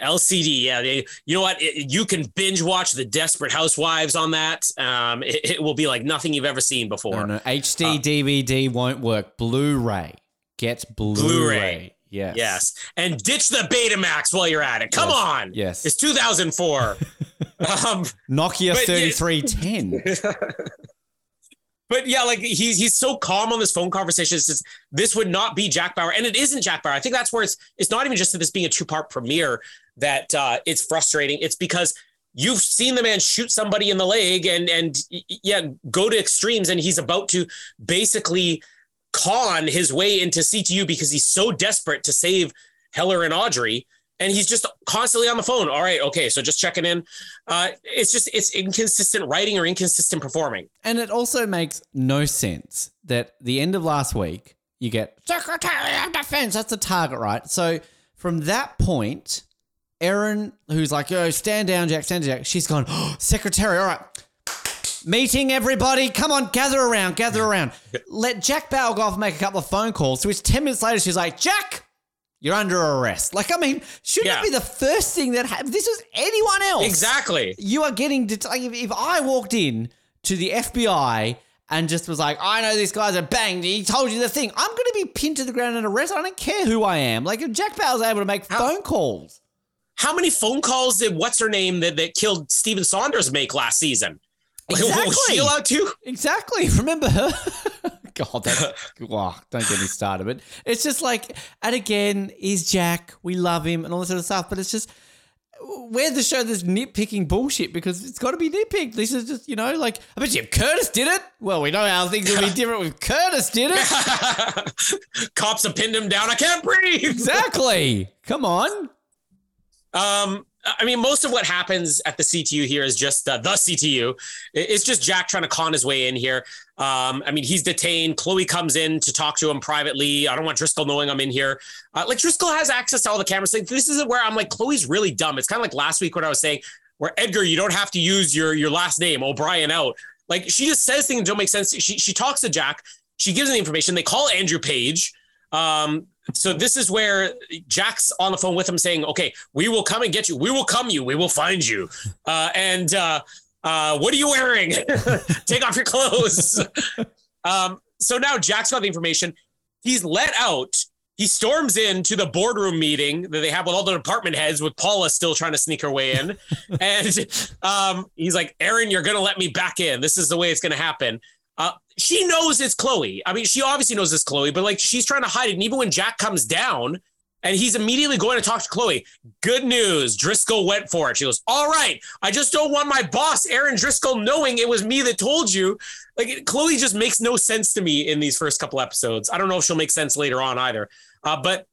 LCD. Yeah. They, you know what? It- you can binge watch the Desperate Housewives on that. Um, it, it will be like nothing you've ever seen before. No, no, HD Uh, DVD won't work. Blu-ray. Get Blu-ray. Blu-ray. Yes. Yes, and ditch the Betamax while you're at it. Come Yes. on. Yes. It's 2004. um, Nokia 3310. but yeah, like he's he's so calm on this phone conversation. It's just, this would not be Jack Bauer, and it isn't Jack Bauer. I think that's where it's it's not even just that this being a two part premiere that uh, it's frustrating. It's because you've seen the man shoot somebody in the leg and and yeah, go to extremes, and he's about to basically con his way into CTU because he's so desperate to save Heller and Audrey. And he's just constantly on the phone. All right, okay, so just checking in. Uh, it's just it's inconsistent writing or inconsistent performing. And it also makes no sense that the end of last week, you get Secretary of Defense. That's the target, right? So from that point, Erin, who's like, yo, stand down, Jack, stand down, Jack, she's gone, oh, Secretary, all right. Meeting everybody. Come on, gather around, gather around. Let Jack Bauer go off and make a couple of phone calls. To which 10 minutes later, she's like, Jack, you're under arrest. Like, I mean, shouldn't Yeah. it be the first thing that happens? This was anyone else Exactly. you are getting det- like if, if I walked in to the FBI and just was like, I know these guys are banged. He told you the thing. I'm going to be pinned to the ground and arrested. I don't care who I am. Like if Jack Bauer's able to make How- phone calls. How many phone calls did what's her name that, that killed Stephen Saunders make last season? Like, Was Exactly. she allowed to? Exactly. Remember her? God, that's wow, don't get me started. But it's just like, and again, he's Jack. We love him and all this sort of stuff. But it's just where's the show that's nitpicking bullshit because it's got to be nitpicked. This is just you know like I bet you if Curtis did it. Well, we know how things will be different if Curtis did it. Cops have pinned him down. I can't breathe. Exactly. Come on. Um, I mean, most of what happens at the CTU here is just uh, the CTU. It's just Jack trying to con his way in here. Um, I mean, he's detained. Chloe comes in to talk to him privately. I don't want Driscoll knowing I'm in here. Uh, like Driscoll has access to all the cameras. Like, this is where I'm like, Chloe's really dumb. It's kind of like last week when I was saying, where Edgar, you don't have to use your your last name, O'Brien out. Like she just says things that don't make sense. She she talks to Jack. She gives him the information. They call Andrew Page. Um, so this is where Jack's on the phone with him saying, okay, we will come and get you. We will come you. We will find you. Uh, and uh, uh, what are you wearing? Take off your clothes. um, so now Jack's got the information. He's let out. He storms into the boardroom meeting that they have with all the department heads, with Paula still trying to sneak her way in. and um, he's like, Erin, you're going to let me back in. This is the way it's going to happen. She knows it's Chloe. I mean, she obviously knows it's Chloe, but like she's trying to hide it. And even when Jack comes down and he's immediately going to talk to Chloe, good news. Driscoll went for it. She goes, All right. I just don't want my boss, Erin Driscoll, knowing it was me that told you. Like Chloe just makes no sense to me in these first couple episodes. I don't know if she'll make sense later on either. Uh, but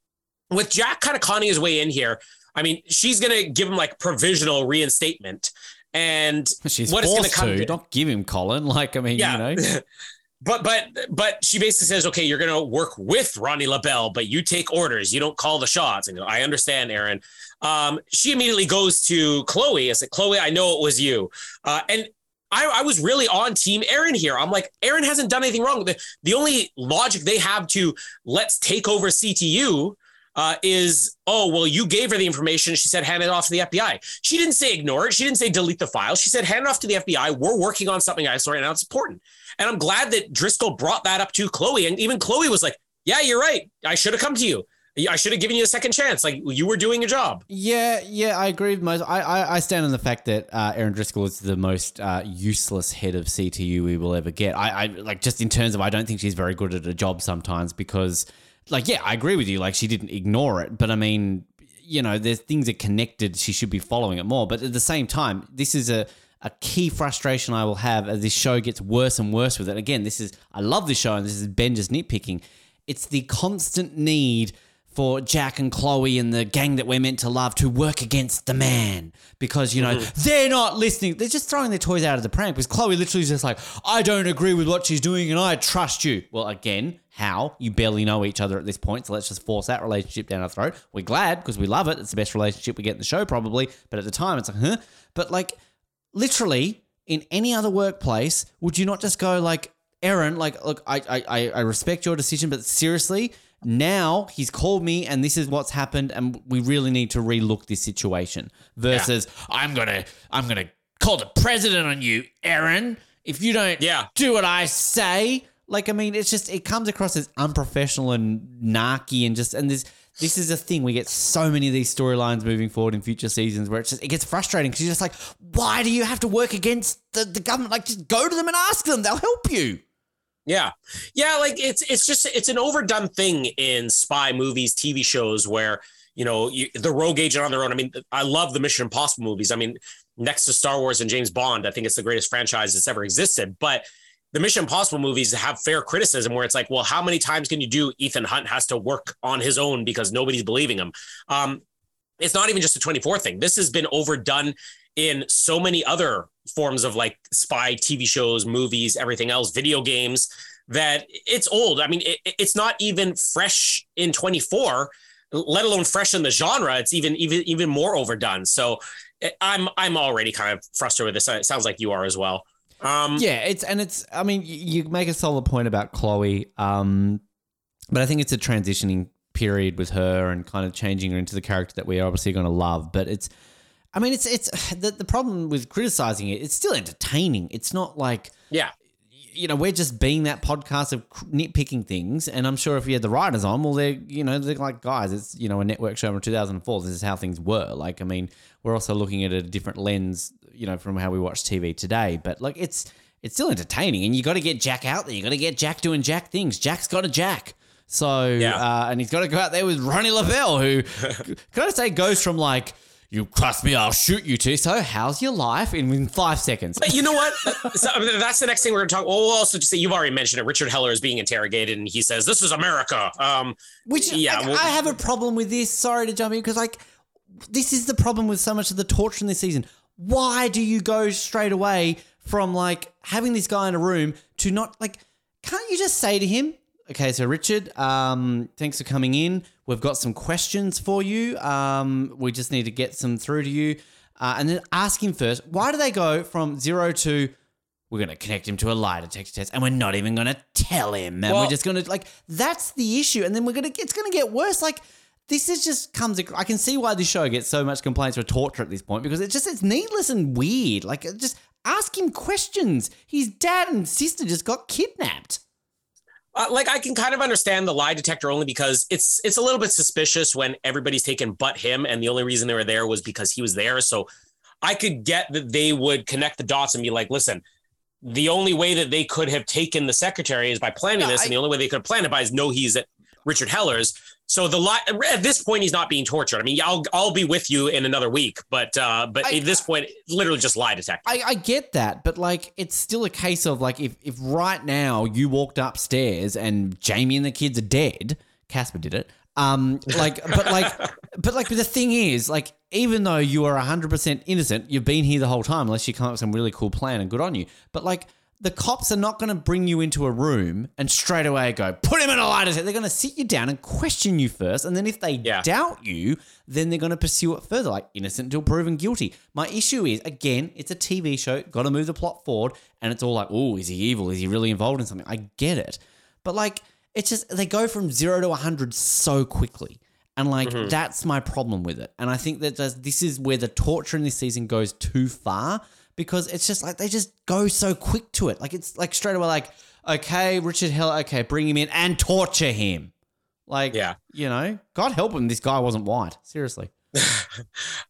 with Jack kind of conning his way in here, I mean, she's going to give him like provisional reinstatement. And She's what is going to come to. Don't give him Colin. Like I mean, yeah. you know. but but but she basically says, okay, you're gonna work with Ronnie Lobell, but you take orders, you don't call the shots. And I understand, Erin. Um, she immediately goes to Chloe. I said, Chloe, I know it was you. Uh, and I, I, was really on team Erin here. I'm like, Erin hasn't done anything wrong. The, the only logic they have to let's take over CTU uh, is, oh, well, you gave her the information. She said, hand it off to the FBI. She didn't say ignore it. She didn't say delete the file. She said, hand it off to the FBI. We're working on something else right now. It's important. And I'm glad that Driscoll brought that up to Chloe. And even Chloe was like, yeah, you're right. I should have come to you. I should have given you a second chance. Like you were doing a job. Yeah, yeah, I agree with most. I, I, I stand on the fact that uh, Erin Driscoll is the most uh, useless head of CTU we will ever get. I, I like just in terms of I don't think she's very good at a job sometimes because, like, yeah, I agree with you. Like she didn't ignore it, but I mean, you know, there's things that connected. She should be following it more. But at the same time, this is a a key frustration I will have as this show gets worse and worse with it. Again, this is I love this show, and this is Ben just nitpicking. It's the constant need for Jack and Chloe and the gang that we're meant to love to work against the man because you know mm-hmm. they're not listening. They're just throwing their toys out of the pram because Chloe literally is just like, I don't agree with what she's doing and I trust you. Well, again, how you barely know each other at this point, so let's just force that relationship down our throat. We're glad because we love it. It's the best relationship we get in the show probably, but at the time it's like, huh? But like, literally in any other workplace, would you not just go like, Erin, like, look, I I I respect your decision, but seriously now he's called me and this is what's happened and we really need to relook this situation versus i'm gonna i'm gonna call the president on you erin. If you don't yeah. do what i say like i mean it's just it comes across as unprofessional and narky and just and this this is a thing. We get so many of these storylines moving forward in future seasons where it's just it gets frustrating because you're just like why do you have to work against the, the government? Like just go to them and ask them. They'll help you yeah. Yeah, like it's it's just it's an overdone thing in spy movies, TV shows where, you know, you, the rogue agent on their own. I mean, I love the Mission Impossible movies. I mean, next to Star Wars and James Bond, I think it's the greatest franchise that's ever existed, but the Mission Impossible movies have fair criticism where it's like, well, how many times can you do Ethan Hunt has to work on his own because nobody's believing him? Um, it's not even just a 24 thing. This has been overdone in so many other forms of like spy TV shows, movies, everything else, video games that it's old. I mean, it, it's not even fresh in 24, let alone fresh in the genre. It's even even even more overdone. So eh, I'm I'm already kind of frustrated with this. It sounds like you are as well. Um, yeah, it's and it's. I mean, you make a solid point about Chloe, um, but I think it's a transitioning period with her and kind of changing her into the character that we are obviously going to love. But it's I mean, it's it's the, the problem with criticizing it. It's still entertaining. It's not like yeah, you know, we're just being that podcast of nitpicking things. And I'm sure if you had the writers on, well, they're you know they're like guys, it's you know a network show from 2004. This is how things were. Like, I mean, we're also looking at a different lens, you know, from how we watch TV today. But like, it's it's still entertaining, and you got to get Jack out there. You got to get Jack doing Jack things. Jack's got a Jack. So, yeah. uh, and he's got to go out there with Ronnie Lobell, who, can I say, goes from like you cross me, I'll shoot you too. So, how's your life in, in five seconds? But you know what? so, that's the next thing we're going to talk. Well, we'll also just say you've already mentioned it. Richard Heller is being interrogated, and he says, "This is America." Um, Which, yeah, well, I have a problem with this. Sorry to jump in because, like, this is the problem with so much of the torture in this season. Why do you go straight away from like having this guy in a room to not like? Can't you just say to him, Okay, so Richard, um, thanks for coming in. We've got some questions for you. Um, we just need to get some through to you. Uh, and then ask him first, why do they go from zero to we're going to connect him to a lie detector test and we're not even going to tell him and well, we're just going to like that's the issue and then we're going to it's going to get worse like this is just comes i can see why this show gets so much complaints for torture at this point because it's just it's needless and weird like just ask him questions his dad and sister just got kidnapped uh, like I can kind of understand the lie detector only because it's it's a little bit suspicious when everybody's taken but him, and the only reason they were there was because he was there. So I could get that they would connect the dots and be like, listen, the only way that they could have taken the secretary is by planning this, I, and the only way they could have planned it by is know he's at Richard Heller's. So the lie at this point he's not being tortured. I mean, I'll I'll be with you in another week, but uh, but I, at this point, literally just lie detector. I, I get that, but like it's still a case of like if if right now you walked upstairs and Jamie and the kids are dead, Casper did it. Um, like, but like, but like, but the thing is, like, even though you are hundred percent innocent, you've been here the whole time, unless you come up with some really cool plan and good on you. But like, the cops are not going to bring you into a room and straight away go, put him in a lie detector. They're going to sit you down and question you first. And then if they Yeah. doubt you, then they're going to pursue it further, like innocent until proven guilty. My issue is, again, it's a TV show, got to move the plot forward. And it's all like, oh, is he evil? Is he really involved in something? I get it. But like, it's just, they go from zero to 100 so quickly. And like, Mm-hmm. that's my problem with it. And I think that this is where the torture in this season goes too far because it's just like they just go so quick to it. Like, it's like straight away, like, okay, Richard Heller, okay, bring him in and torture him. Like, Yeah. you know, God help him, this guy wasn't white. Seriously.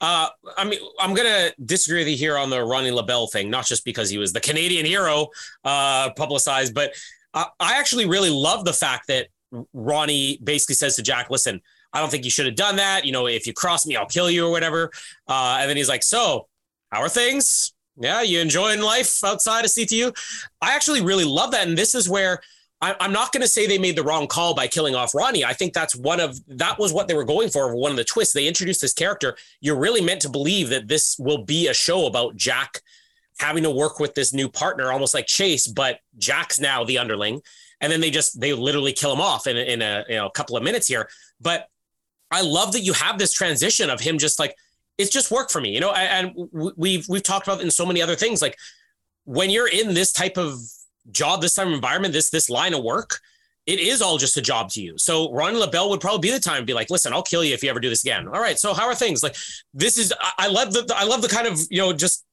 Uh, I mean, I'm gonna disagree with you here on the Ronnie Lobell thing, not just because he was the Canadian hero uh, publicized, but I, I actually really love the fact that Ronnie basically says to Jack, "Listen, I don't think you should have done that. You know, if you cross me, I'll kill you or whatever." Uh, and then he's like, "So, how are things? Yeah, you enjoying life outside of CTU?" I actually really love that, and this is where. I- I'm not going to say they made the wrong call by killing off Ronnie. I think that's one of that was what they were going for. One of the twists they introduced this character. You're really meant to believe that this will be a show about Jack having to work with this new partner, almost like Chase, but Jack's now the underling. And then they just they literally kill him off in, in a you know couple of minutes here. But I love that you have this transition of him just like it's just work for me, you know. And we've we've talked about in so many other things like when you're in this type of job, this type of environment, this this line of work, it is all just a job to you. So Ron Lobell would probably be the time to be like, listen, I'll kill you if you ever do this again. All right. So how are things? Like this is I, I love the I love the kind of, you know, just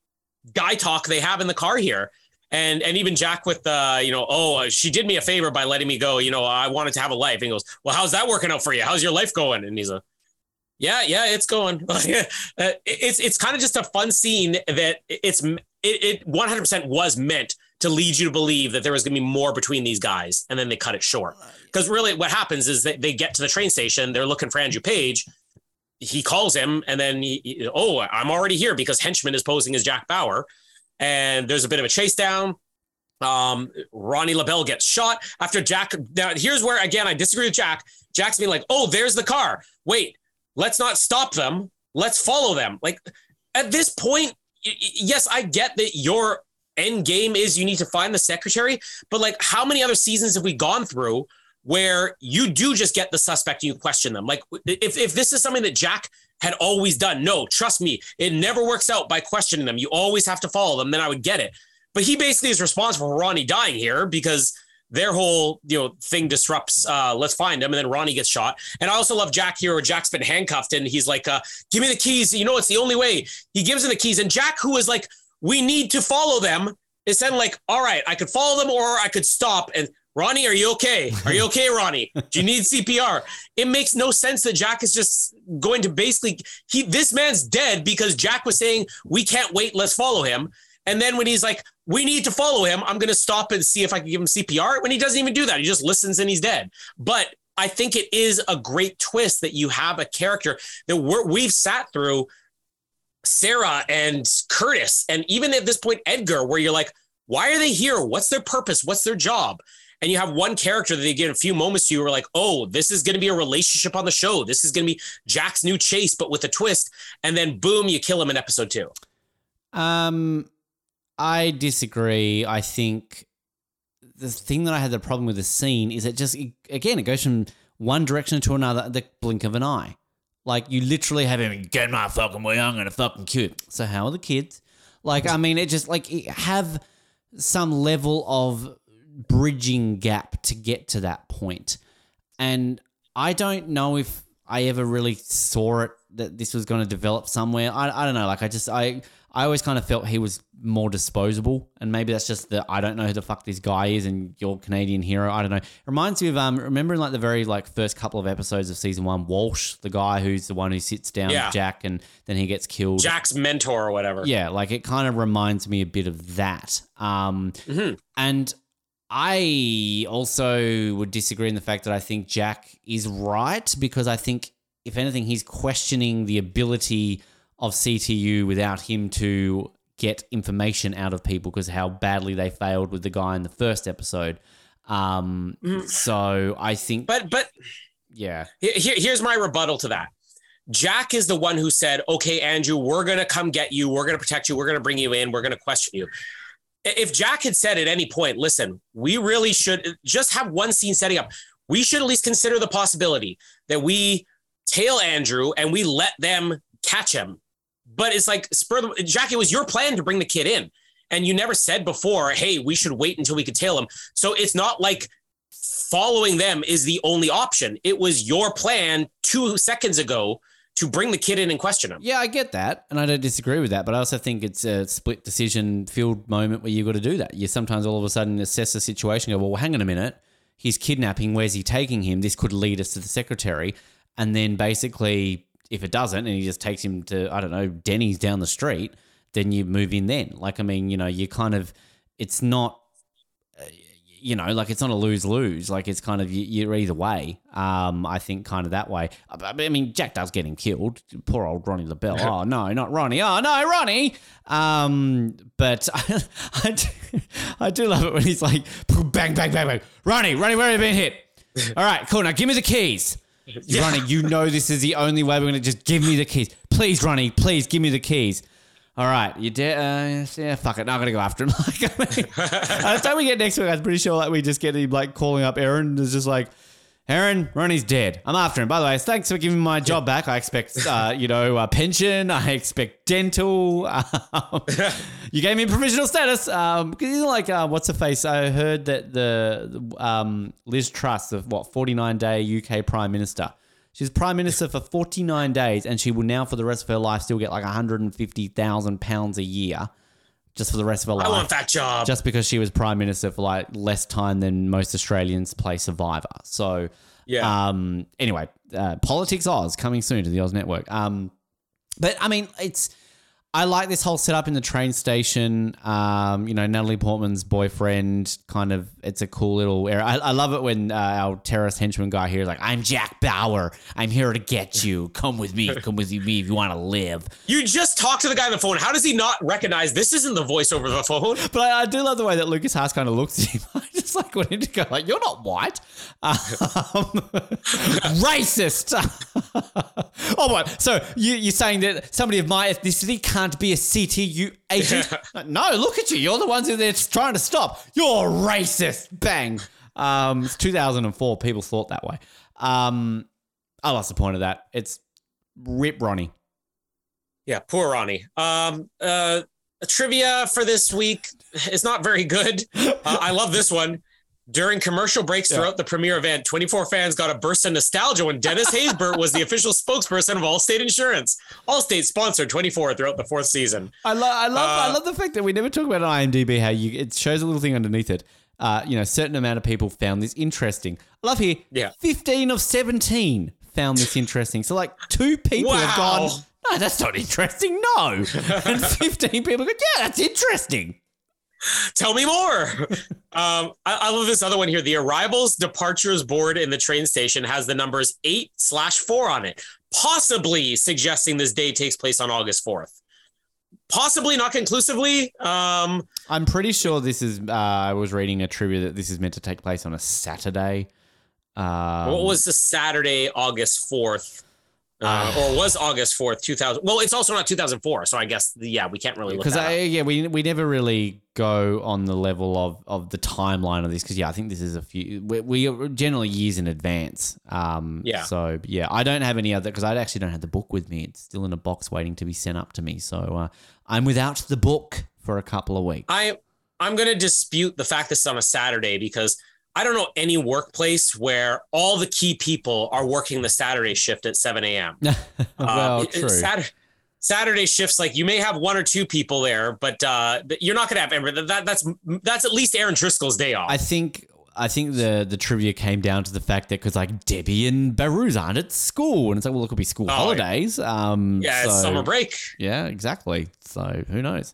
guy talk they have in the car here. And and even Jack with the, you know, oh, uh, she did me a favor by letting me go. You know, I wanted to have a life. And he goes, Well, how's that working out for you? How's your life going? And he's a yeah, yeah, it's going. Uh, it's it's kind of just a fun scene that it's it, it 100% was meant to lead you to believe that there was going to be more between these guys, and then they cut it short. Because really, what happens is that they get to the train station, they're looking for Andrew Page. He calls him, and then he, he- oh, I'm already here because Henchman is posing as Jack Bauer, and there's a bit of a chase down. Um, Ronnie Lobell gets shot after Jack. Now, here's where again I disagree with Jack. Jack's being like, "Oh, there's the car. Wait, let's not stop them. Let's follow them." Like at this point, yes, I get that your end game is you need to find the secretary, but like, how many other seasons have we gone through where you do just get the suspect and you question them? Like, if if this is something that Jack had always done, no, trust me, it never works out by questioning them. You always have to follow them. Then I would get it. But he basically is responsible for Ronnie dying here because their whole you know thing disrupts. Uh, let's find him, and then Ronnie gets shot. And I also love Jack here, where Jack's been handcuffed, and he's like, uh, "Give me the keys." You know, it's the only way. He gives him the keys, and Jack, who is like, "We need to follow them," is then like, "All right, I could follow them, or I could stop." And Ronnie, are you okay? Are you okay, Ronnie? Do you need CPR? It makes no sense that Jack is just going to basically he this man's dead because Jack was saying we can't wait, let's follow him. And then when he's like, we need to follow him, I'm going to stop and see if I can give him CPR. When he doesn't even do that, he just listens and he's dead. But I think it is a great twist that you have a character that we're, we've sat through Sarah and Curtis, and even at this point, Edgar, where you're like, why are they here? What's their purpose? What's their job? And you have one character that they get a few moments to you where like, oh, this is going to be a relationship on the show. This is going to be Jack's new chase, but with a twist. And then boom, you kill him in episode two. Um, I disagree. I think the thing that I had the problem with the scene is it just again it goes from one direction to another the blink of an eye. Like you literally have him get my fucking way. I'm gonna fucking kill. So how are the kids? Like I mean, it just like have some level of bridging gap to get to that point. And I don't know if I ever really saw it that this was going to develop somewhere. I, I don't know. Like I just I I always kind of felt he was more disposable, and maybe that's just the I don't know who the fuck this guy is, and your Canadian hero. I don't know. It reminds me of um remember in like the very like first couple of episodes of season one, Walsh, the guy who's the one who sits down Yeah. with Jack, and then he gets killed. Jack's mentor or whatever. Yeah, like it kind of reminds me a bit of that. Um, Mhm. and I also would disagree in the fact that I think Jack is right because I think, if anything, he's questioning the ability of CTU without him to get information out of people because how badly they failed with the guy in the first episode. Um, so I think, But but yeah, Here, here- here's my rebuttal to that. Jack is the one who said, "Okay, Andrew, we're gonna come get you. We're gonna protect you. We're gonna bring you in. We're gonna question you." if Jack had said at any point, listen, we really should just have one scene setting up. We should at least consider the possibility that we tail Andrew and we let them catch him. But it's like spur the, Jack, it was your plan to bring the kid in. And you never said before, hey, we should wait until we could tail him. So it's not like following them is the only option. It was your plan two seconds ago to bring the kid in and question him. Yeah, I get that, and I don't disagree with that. But I also think it's a split decision field moment where you've got to do that. You sometimes all of a sudden assess the situation, go, well, hang on a minute, he's kidnapping. Where's he taking him? This could lead us to the secretary, and then basically, if it doesn't, and he just takes him to I don't know Denny's down the street, then you move in. Then, like, I mean, you know, you kind of, it's not you know, like it's not a lose lose. Like it's kind of you're either way. Um, I think kind of that way. I mean, Jack does get him killed. Poor old Ronnie Lobell. oh no, not Ronnie. Oh no, Ronnie. Um, but I, I, do, I do love it when he's like bang bang bang bang. Ronnie, Ronnie, where have you been hit? All right, cool. Now give me the keys. Yeah. Ronnie, you know this is the only way we're gonna just give me the keys. Please, Ronnie, please give me the keys all right, you did. Uh, yeah, fuck it. Now I'm gonna go after him. Like, I mean, by the time we get next week, I'm pretty sure like we just get him like calling up Erin. Is just like, Erin, Ronnie's dead. I'm after him. By the way, thanks for giving me my job back. I expect, uh, you know, a pension. I expect dental. Um, you gave me provisional status. Um, you know, like, uh, what's the face? I heard that the um, Liz Truss, the what 49 day UK Prime Minister She's prime minister for 49 days, and she will now, for the rest of her life, still get like 150,000 pounds a year, just for the rest of her life. I want that job. Just because she was prime minister for like less time than most Australians play Survivor. So, yeah. Um. Anyway, uh, politics Oz coming soon to the Oz Network. Um. But I mean, it's I like this whole setup in the train station. Um, you know, Natalie Portman's boyfriend, kind of, it's a cool little area. I, I love it when uh, our terrorist henchman guy here is like, I'm Jack Bauer. I'm here to get you. Come with me. Come with me if you want to live. You just talked to the guy on the phone. How does he not recognize this isn't the voice over the phone? But I, I do love the way that Lukas Haas kind of looks at him. I just like wanted to go, like, you're not white. Um, racist. oh, what? So you, you're saying that somebody of my ethnicity can't can't be a CTU agent. no, look at you. You're the ones who they're trying to stop. You're racist. Bang. Um, it's 2004. People thought that way. Um, I lost the point of that. It's rip Ronnie. Yeah, poor Ronnie. Um, uh, trivia for this week is not very good. Uh, I love this one. During commercial breaks throughout the premiere event, 24 fans got a burst of nostalgia when Dennis Haysbert was the official spokesperson of Allstate Insurance. Allstate sponsored 24 throughout the fourth season. I love, I love, uh, I love the fact that we never talk about IMDb. How you it shows a little thing underneath it. Uh, you know, a certain amount of people found this interesting. I love here. Yeah, 15 of 17 found this interesting. So like two people wow. have gone. No, that's not interesting. No, and 15 people go. Yeah, that's interesting. Tell me more. um, I, I, love this other one here. The arrivals departures board in the train station has the numbers eight slash four on it, possibly suggesting this day takes place on August 4th. Possibly, not conclusively. Um, I'm pretty sure this is. Uh, I was reading a trivia that this is meant to take place on a Saturday. Um, what was the Saturday, August 4th? Uh, or was August 4th, 2000. Well, it's also not 2004. So I guess, yeah, we can't really look Because, yeah, we, we never really go on the level of, of the timeline of this. Because, yeah, I think this is a few, we, we are generally years in advance. Um, yeah. So, yeah, I don't have any other, because I actually don't have the book with me. It's still in a box waiting to be sent up to me. So uh, I'm without the book for a couple of weeks. I, I'm going to dispute the fact this is on a Saturday because I don't know any workplace where all the key people are working the Saturday shift at 7 a.m. well, uh, true. Saturday, Saturday shifts, like you may have one or two people there, but uh, you're not going to have every, that. That's that's at least Erin Driscoll's day off. I think I think the the trivia came down to the fact that because like Debbie and Behrooz aren't at school, and it's like, well, it could be school oh, holidays. Um, yeah, so, summer break. Yeah, exactly. So who knows?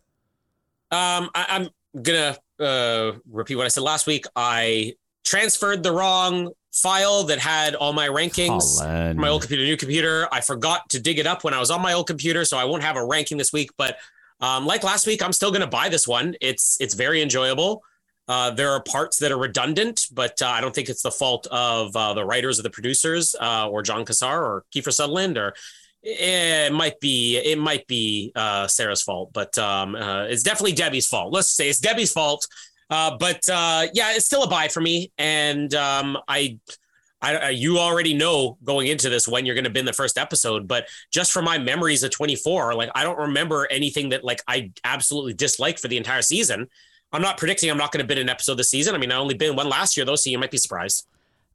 Um, I, am gonna uh, repeat what I said last week. I transferred the wrong file that had all my rankings Colin. my old computer new computer i forgot to dig it up when i was on my old computer so i won't have a ranking this week but um, like last week i'm still going to buy this one it's it's very enjoyable uh, there are parts that are redundant but uh, i don't think it's the fault of uh, the writers or the producers uh, or jon cassar or kiefer sutherland or it might be it might be uh, Sarah's fault, but um, uh, it's definitely Debbie's fault. Let's say it's Debbie's fault. Uh, but uh, yeah, it's still a buy for me, and um, I, I, you already know going into this when you're going to bin the first episode. But just from my memories of 24, like I don't remember anything that like I absolutely disliked for the entire season. I'm not predicting I'm not going to bin an episode this season. I mean, I only been one last year though, so you might be surprised.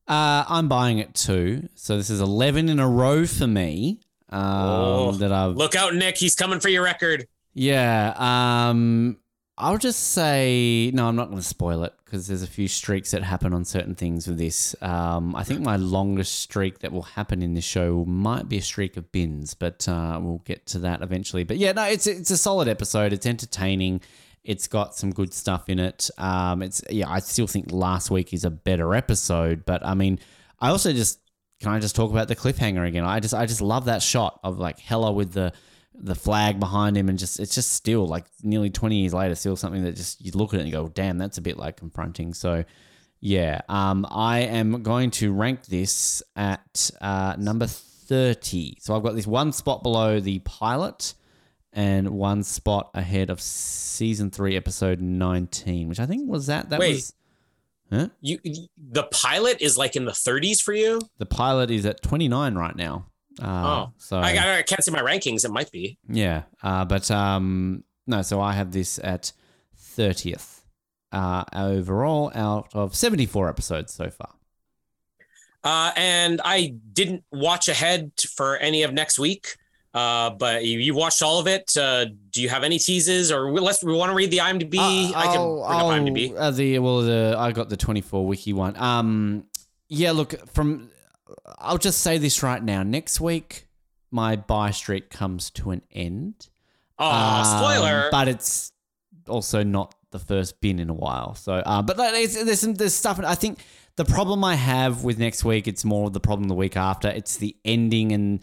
Uh, I'm buying it too. So this is 11 in a row for me. Um, Oh, that I've Look out, Nick! He's coming for your record. Yeah. Um, I'll just say no. I'm not going to spoil it because there's a few streaks that happen on certain things with this. Um, I think my longest streak that will happen in this show might be a streak of bins, but uh, we'll get to that eventually. But yeah, no, it's it's a solid episode. It's entertaining. It's got some good stuff in it. Um, it's yeah. I still think last week is a better episode, but I mean, I also just can I just talk about the cliffhanger again? I just I just love that shot of like Heller with the the flag behind him and just it's just still like nearly 20 years later still something that just you look at it and go damn that's a bit like confronting so yeah um i am going to rank this at uh number 30 so i've got this one spot below the pilot and one spot ahead of season 3 episode 19 which i think was that that Wait. was huh? You, the pilot is like in the 30s for you. the pilot is at 29 right now uh, Oh, so I, I can't see my rankings. It might be. Yeah, uh, but um, no. So I have this at thirtieth uh, overall out of seventy-four episodes so far. Uh, and I didn't watch ahead for any of next week. Uh, but you, you watched all of it. Uh, do you have any teases, or we- let's we want to read the IMDb? I can I'll- bring up IMDb. Uh, the well, the I got the twenty-four wiki one. Um, yeah. Look, from I'll just say this right now. Next week, my buy streak comes to an end. Oh, Um, spoiler! but it's also not the first bin in a while. So, uh, but there's, there's some there's stuff. I think the problem I have with next week, it's more the problem the week after. It's the ending, and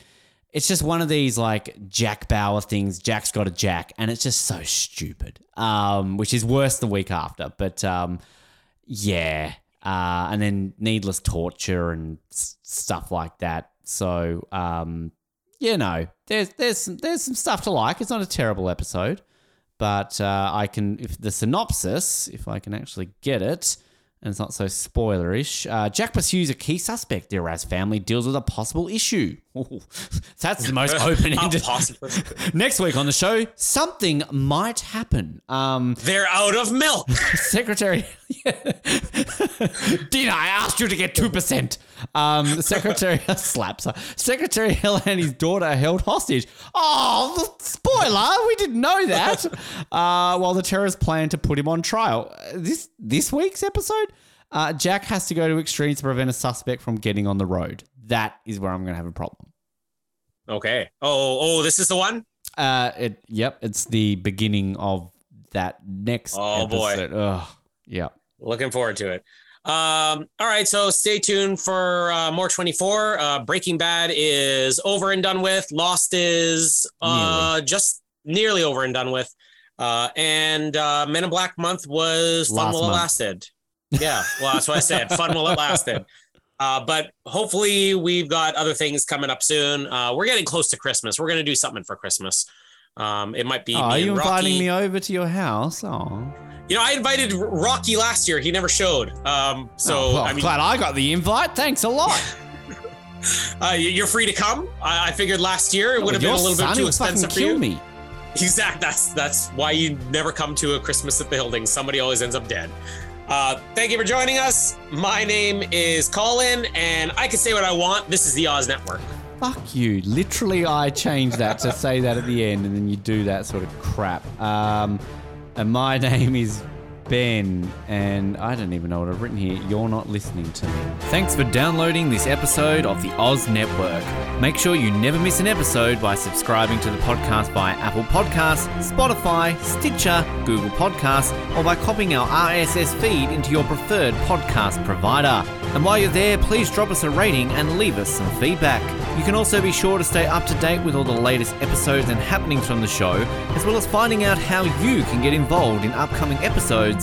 it's just one of these like Jack Bauer things. Jack's got a Jack, and it's just so stupid. Um, which is worse the week after. But um, yeah. Uh, and then needless torture and s- stuff like that. So, um, you know, there's there's some, there's some stuff to like. It's not a terrible episode, but uh, I can if the synopsis, if I can actually get it, and it's not so spoilerish. Uh, Jack pursues a key suspect. Diraz's family deals with a possible issue. Ooh, that's the most open-ended. possible? Next week on the show, something might happen. Um, They're out of milk. Secretary, Dina, I asked you to get two percent. Um, the secretary slaps her. Secretary Heller and his daughter are held hostage. Oh, the spoiler! We didn't know that. Uh, while the terrorists plan to put him on trial. This this week's episode, uh, Jack has to go to extremes to prevent a suspect from getting on the road. That is where I'm going to have a problem. Okay. Oh, oh, this is the one. Uh, it. Yep, it's the beginning of that next. Oh, boy. Ugh. Yep. Looking forward to it. Um, all right, so stay tuned for uh, more 24. Uh, Breaking Bad is over and done with. Lost is uh, just nearly over and done with. Uh, and uh, Men in Black month was fun Last while it lasted. Yeah, well, that's what I said. fun while it lasted. Uh, but hopefully, we've got other things coming up soon. Uh, we're getting close to Christmas. We're going to do something for Christmas. Um, it might be. Oh, me are you inviting me over to your house? Oh, You know, I invited Rocky last year. He never showed. Um, so Oh, well, I mean, glad I got the invite. Thanks a lot. uh, you're free to come. I, I figured last year it would have been a little bit too expensive for you. me. Exact. That's that's why you never come to a Christmas at the Hilding. Somebody always ends up dead. Uh, thank you for joining us. My name is Colin, and I can say what I want. This is the Oz Network. Fuck you. Literally, I changed that to say that at the end, and then you do that sort of crap. Um, and my name is Ben, and I don't even know what I've written here. You're not listening to me. Thanks for downloading this episode of the Oz Network. Make sure you never miss an episode by subscribing to the podcast via Apple Podcasts, Spotify, Stitcher, Google Podcasts, or by copying our RSS feed into your preferred podcast provider. And while you're there, please drop us a rating and leave us some feedback. You can also be sure to stay up to date with all the latest episodes and happenings from the show, as well as finding out how you can get involved in upcoming episodes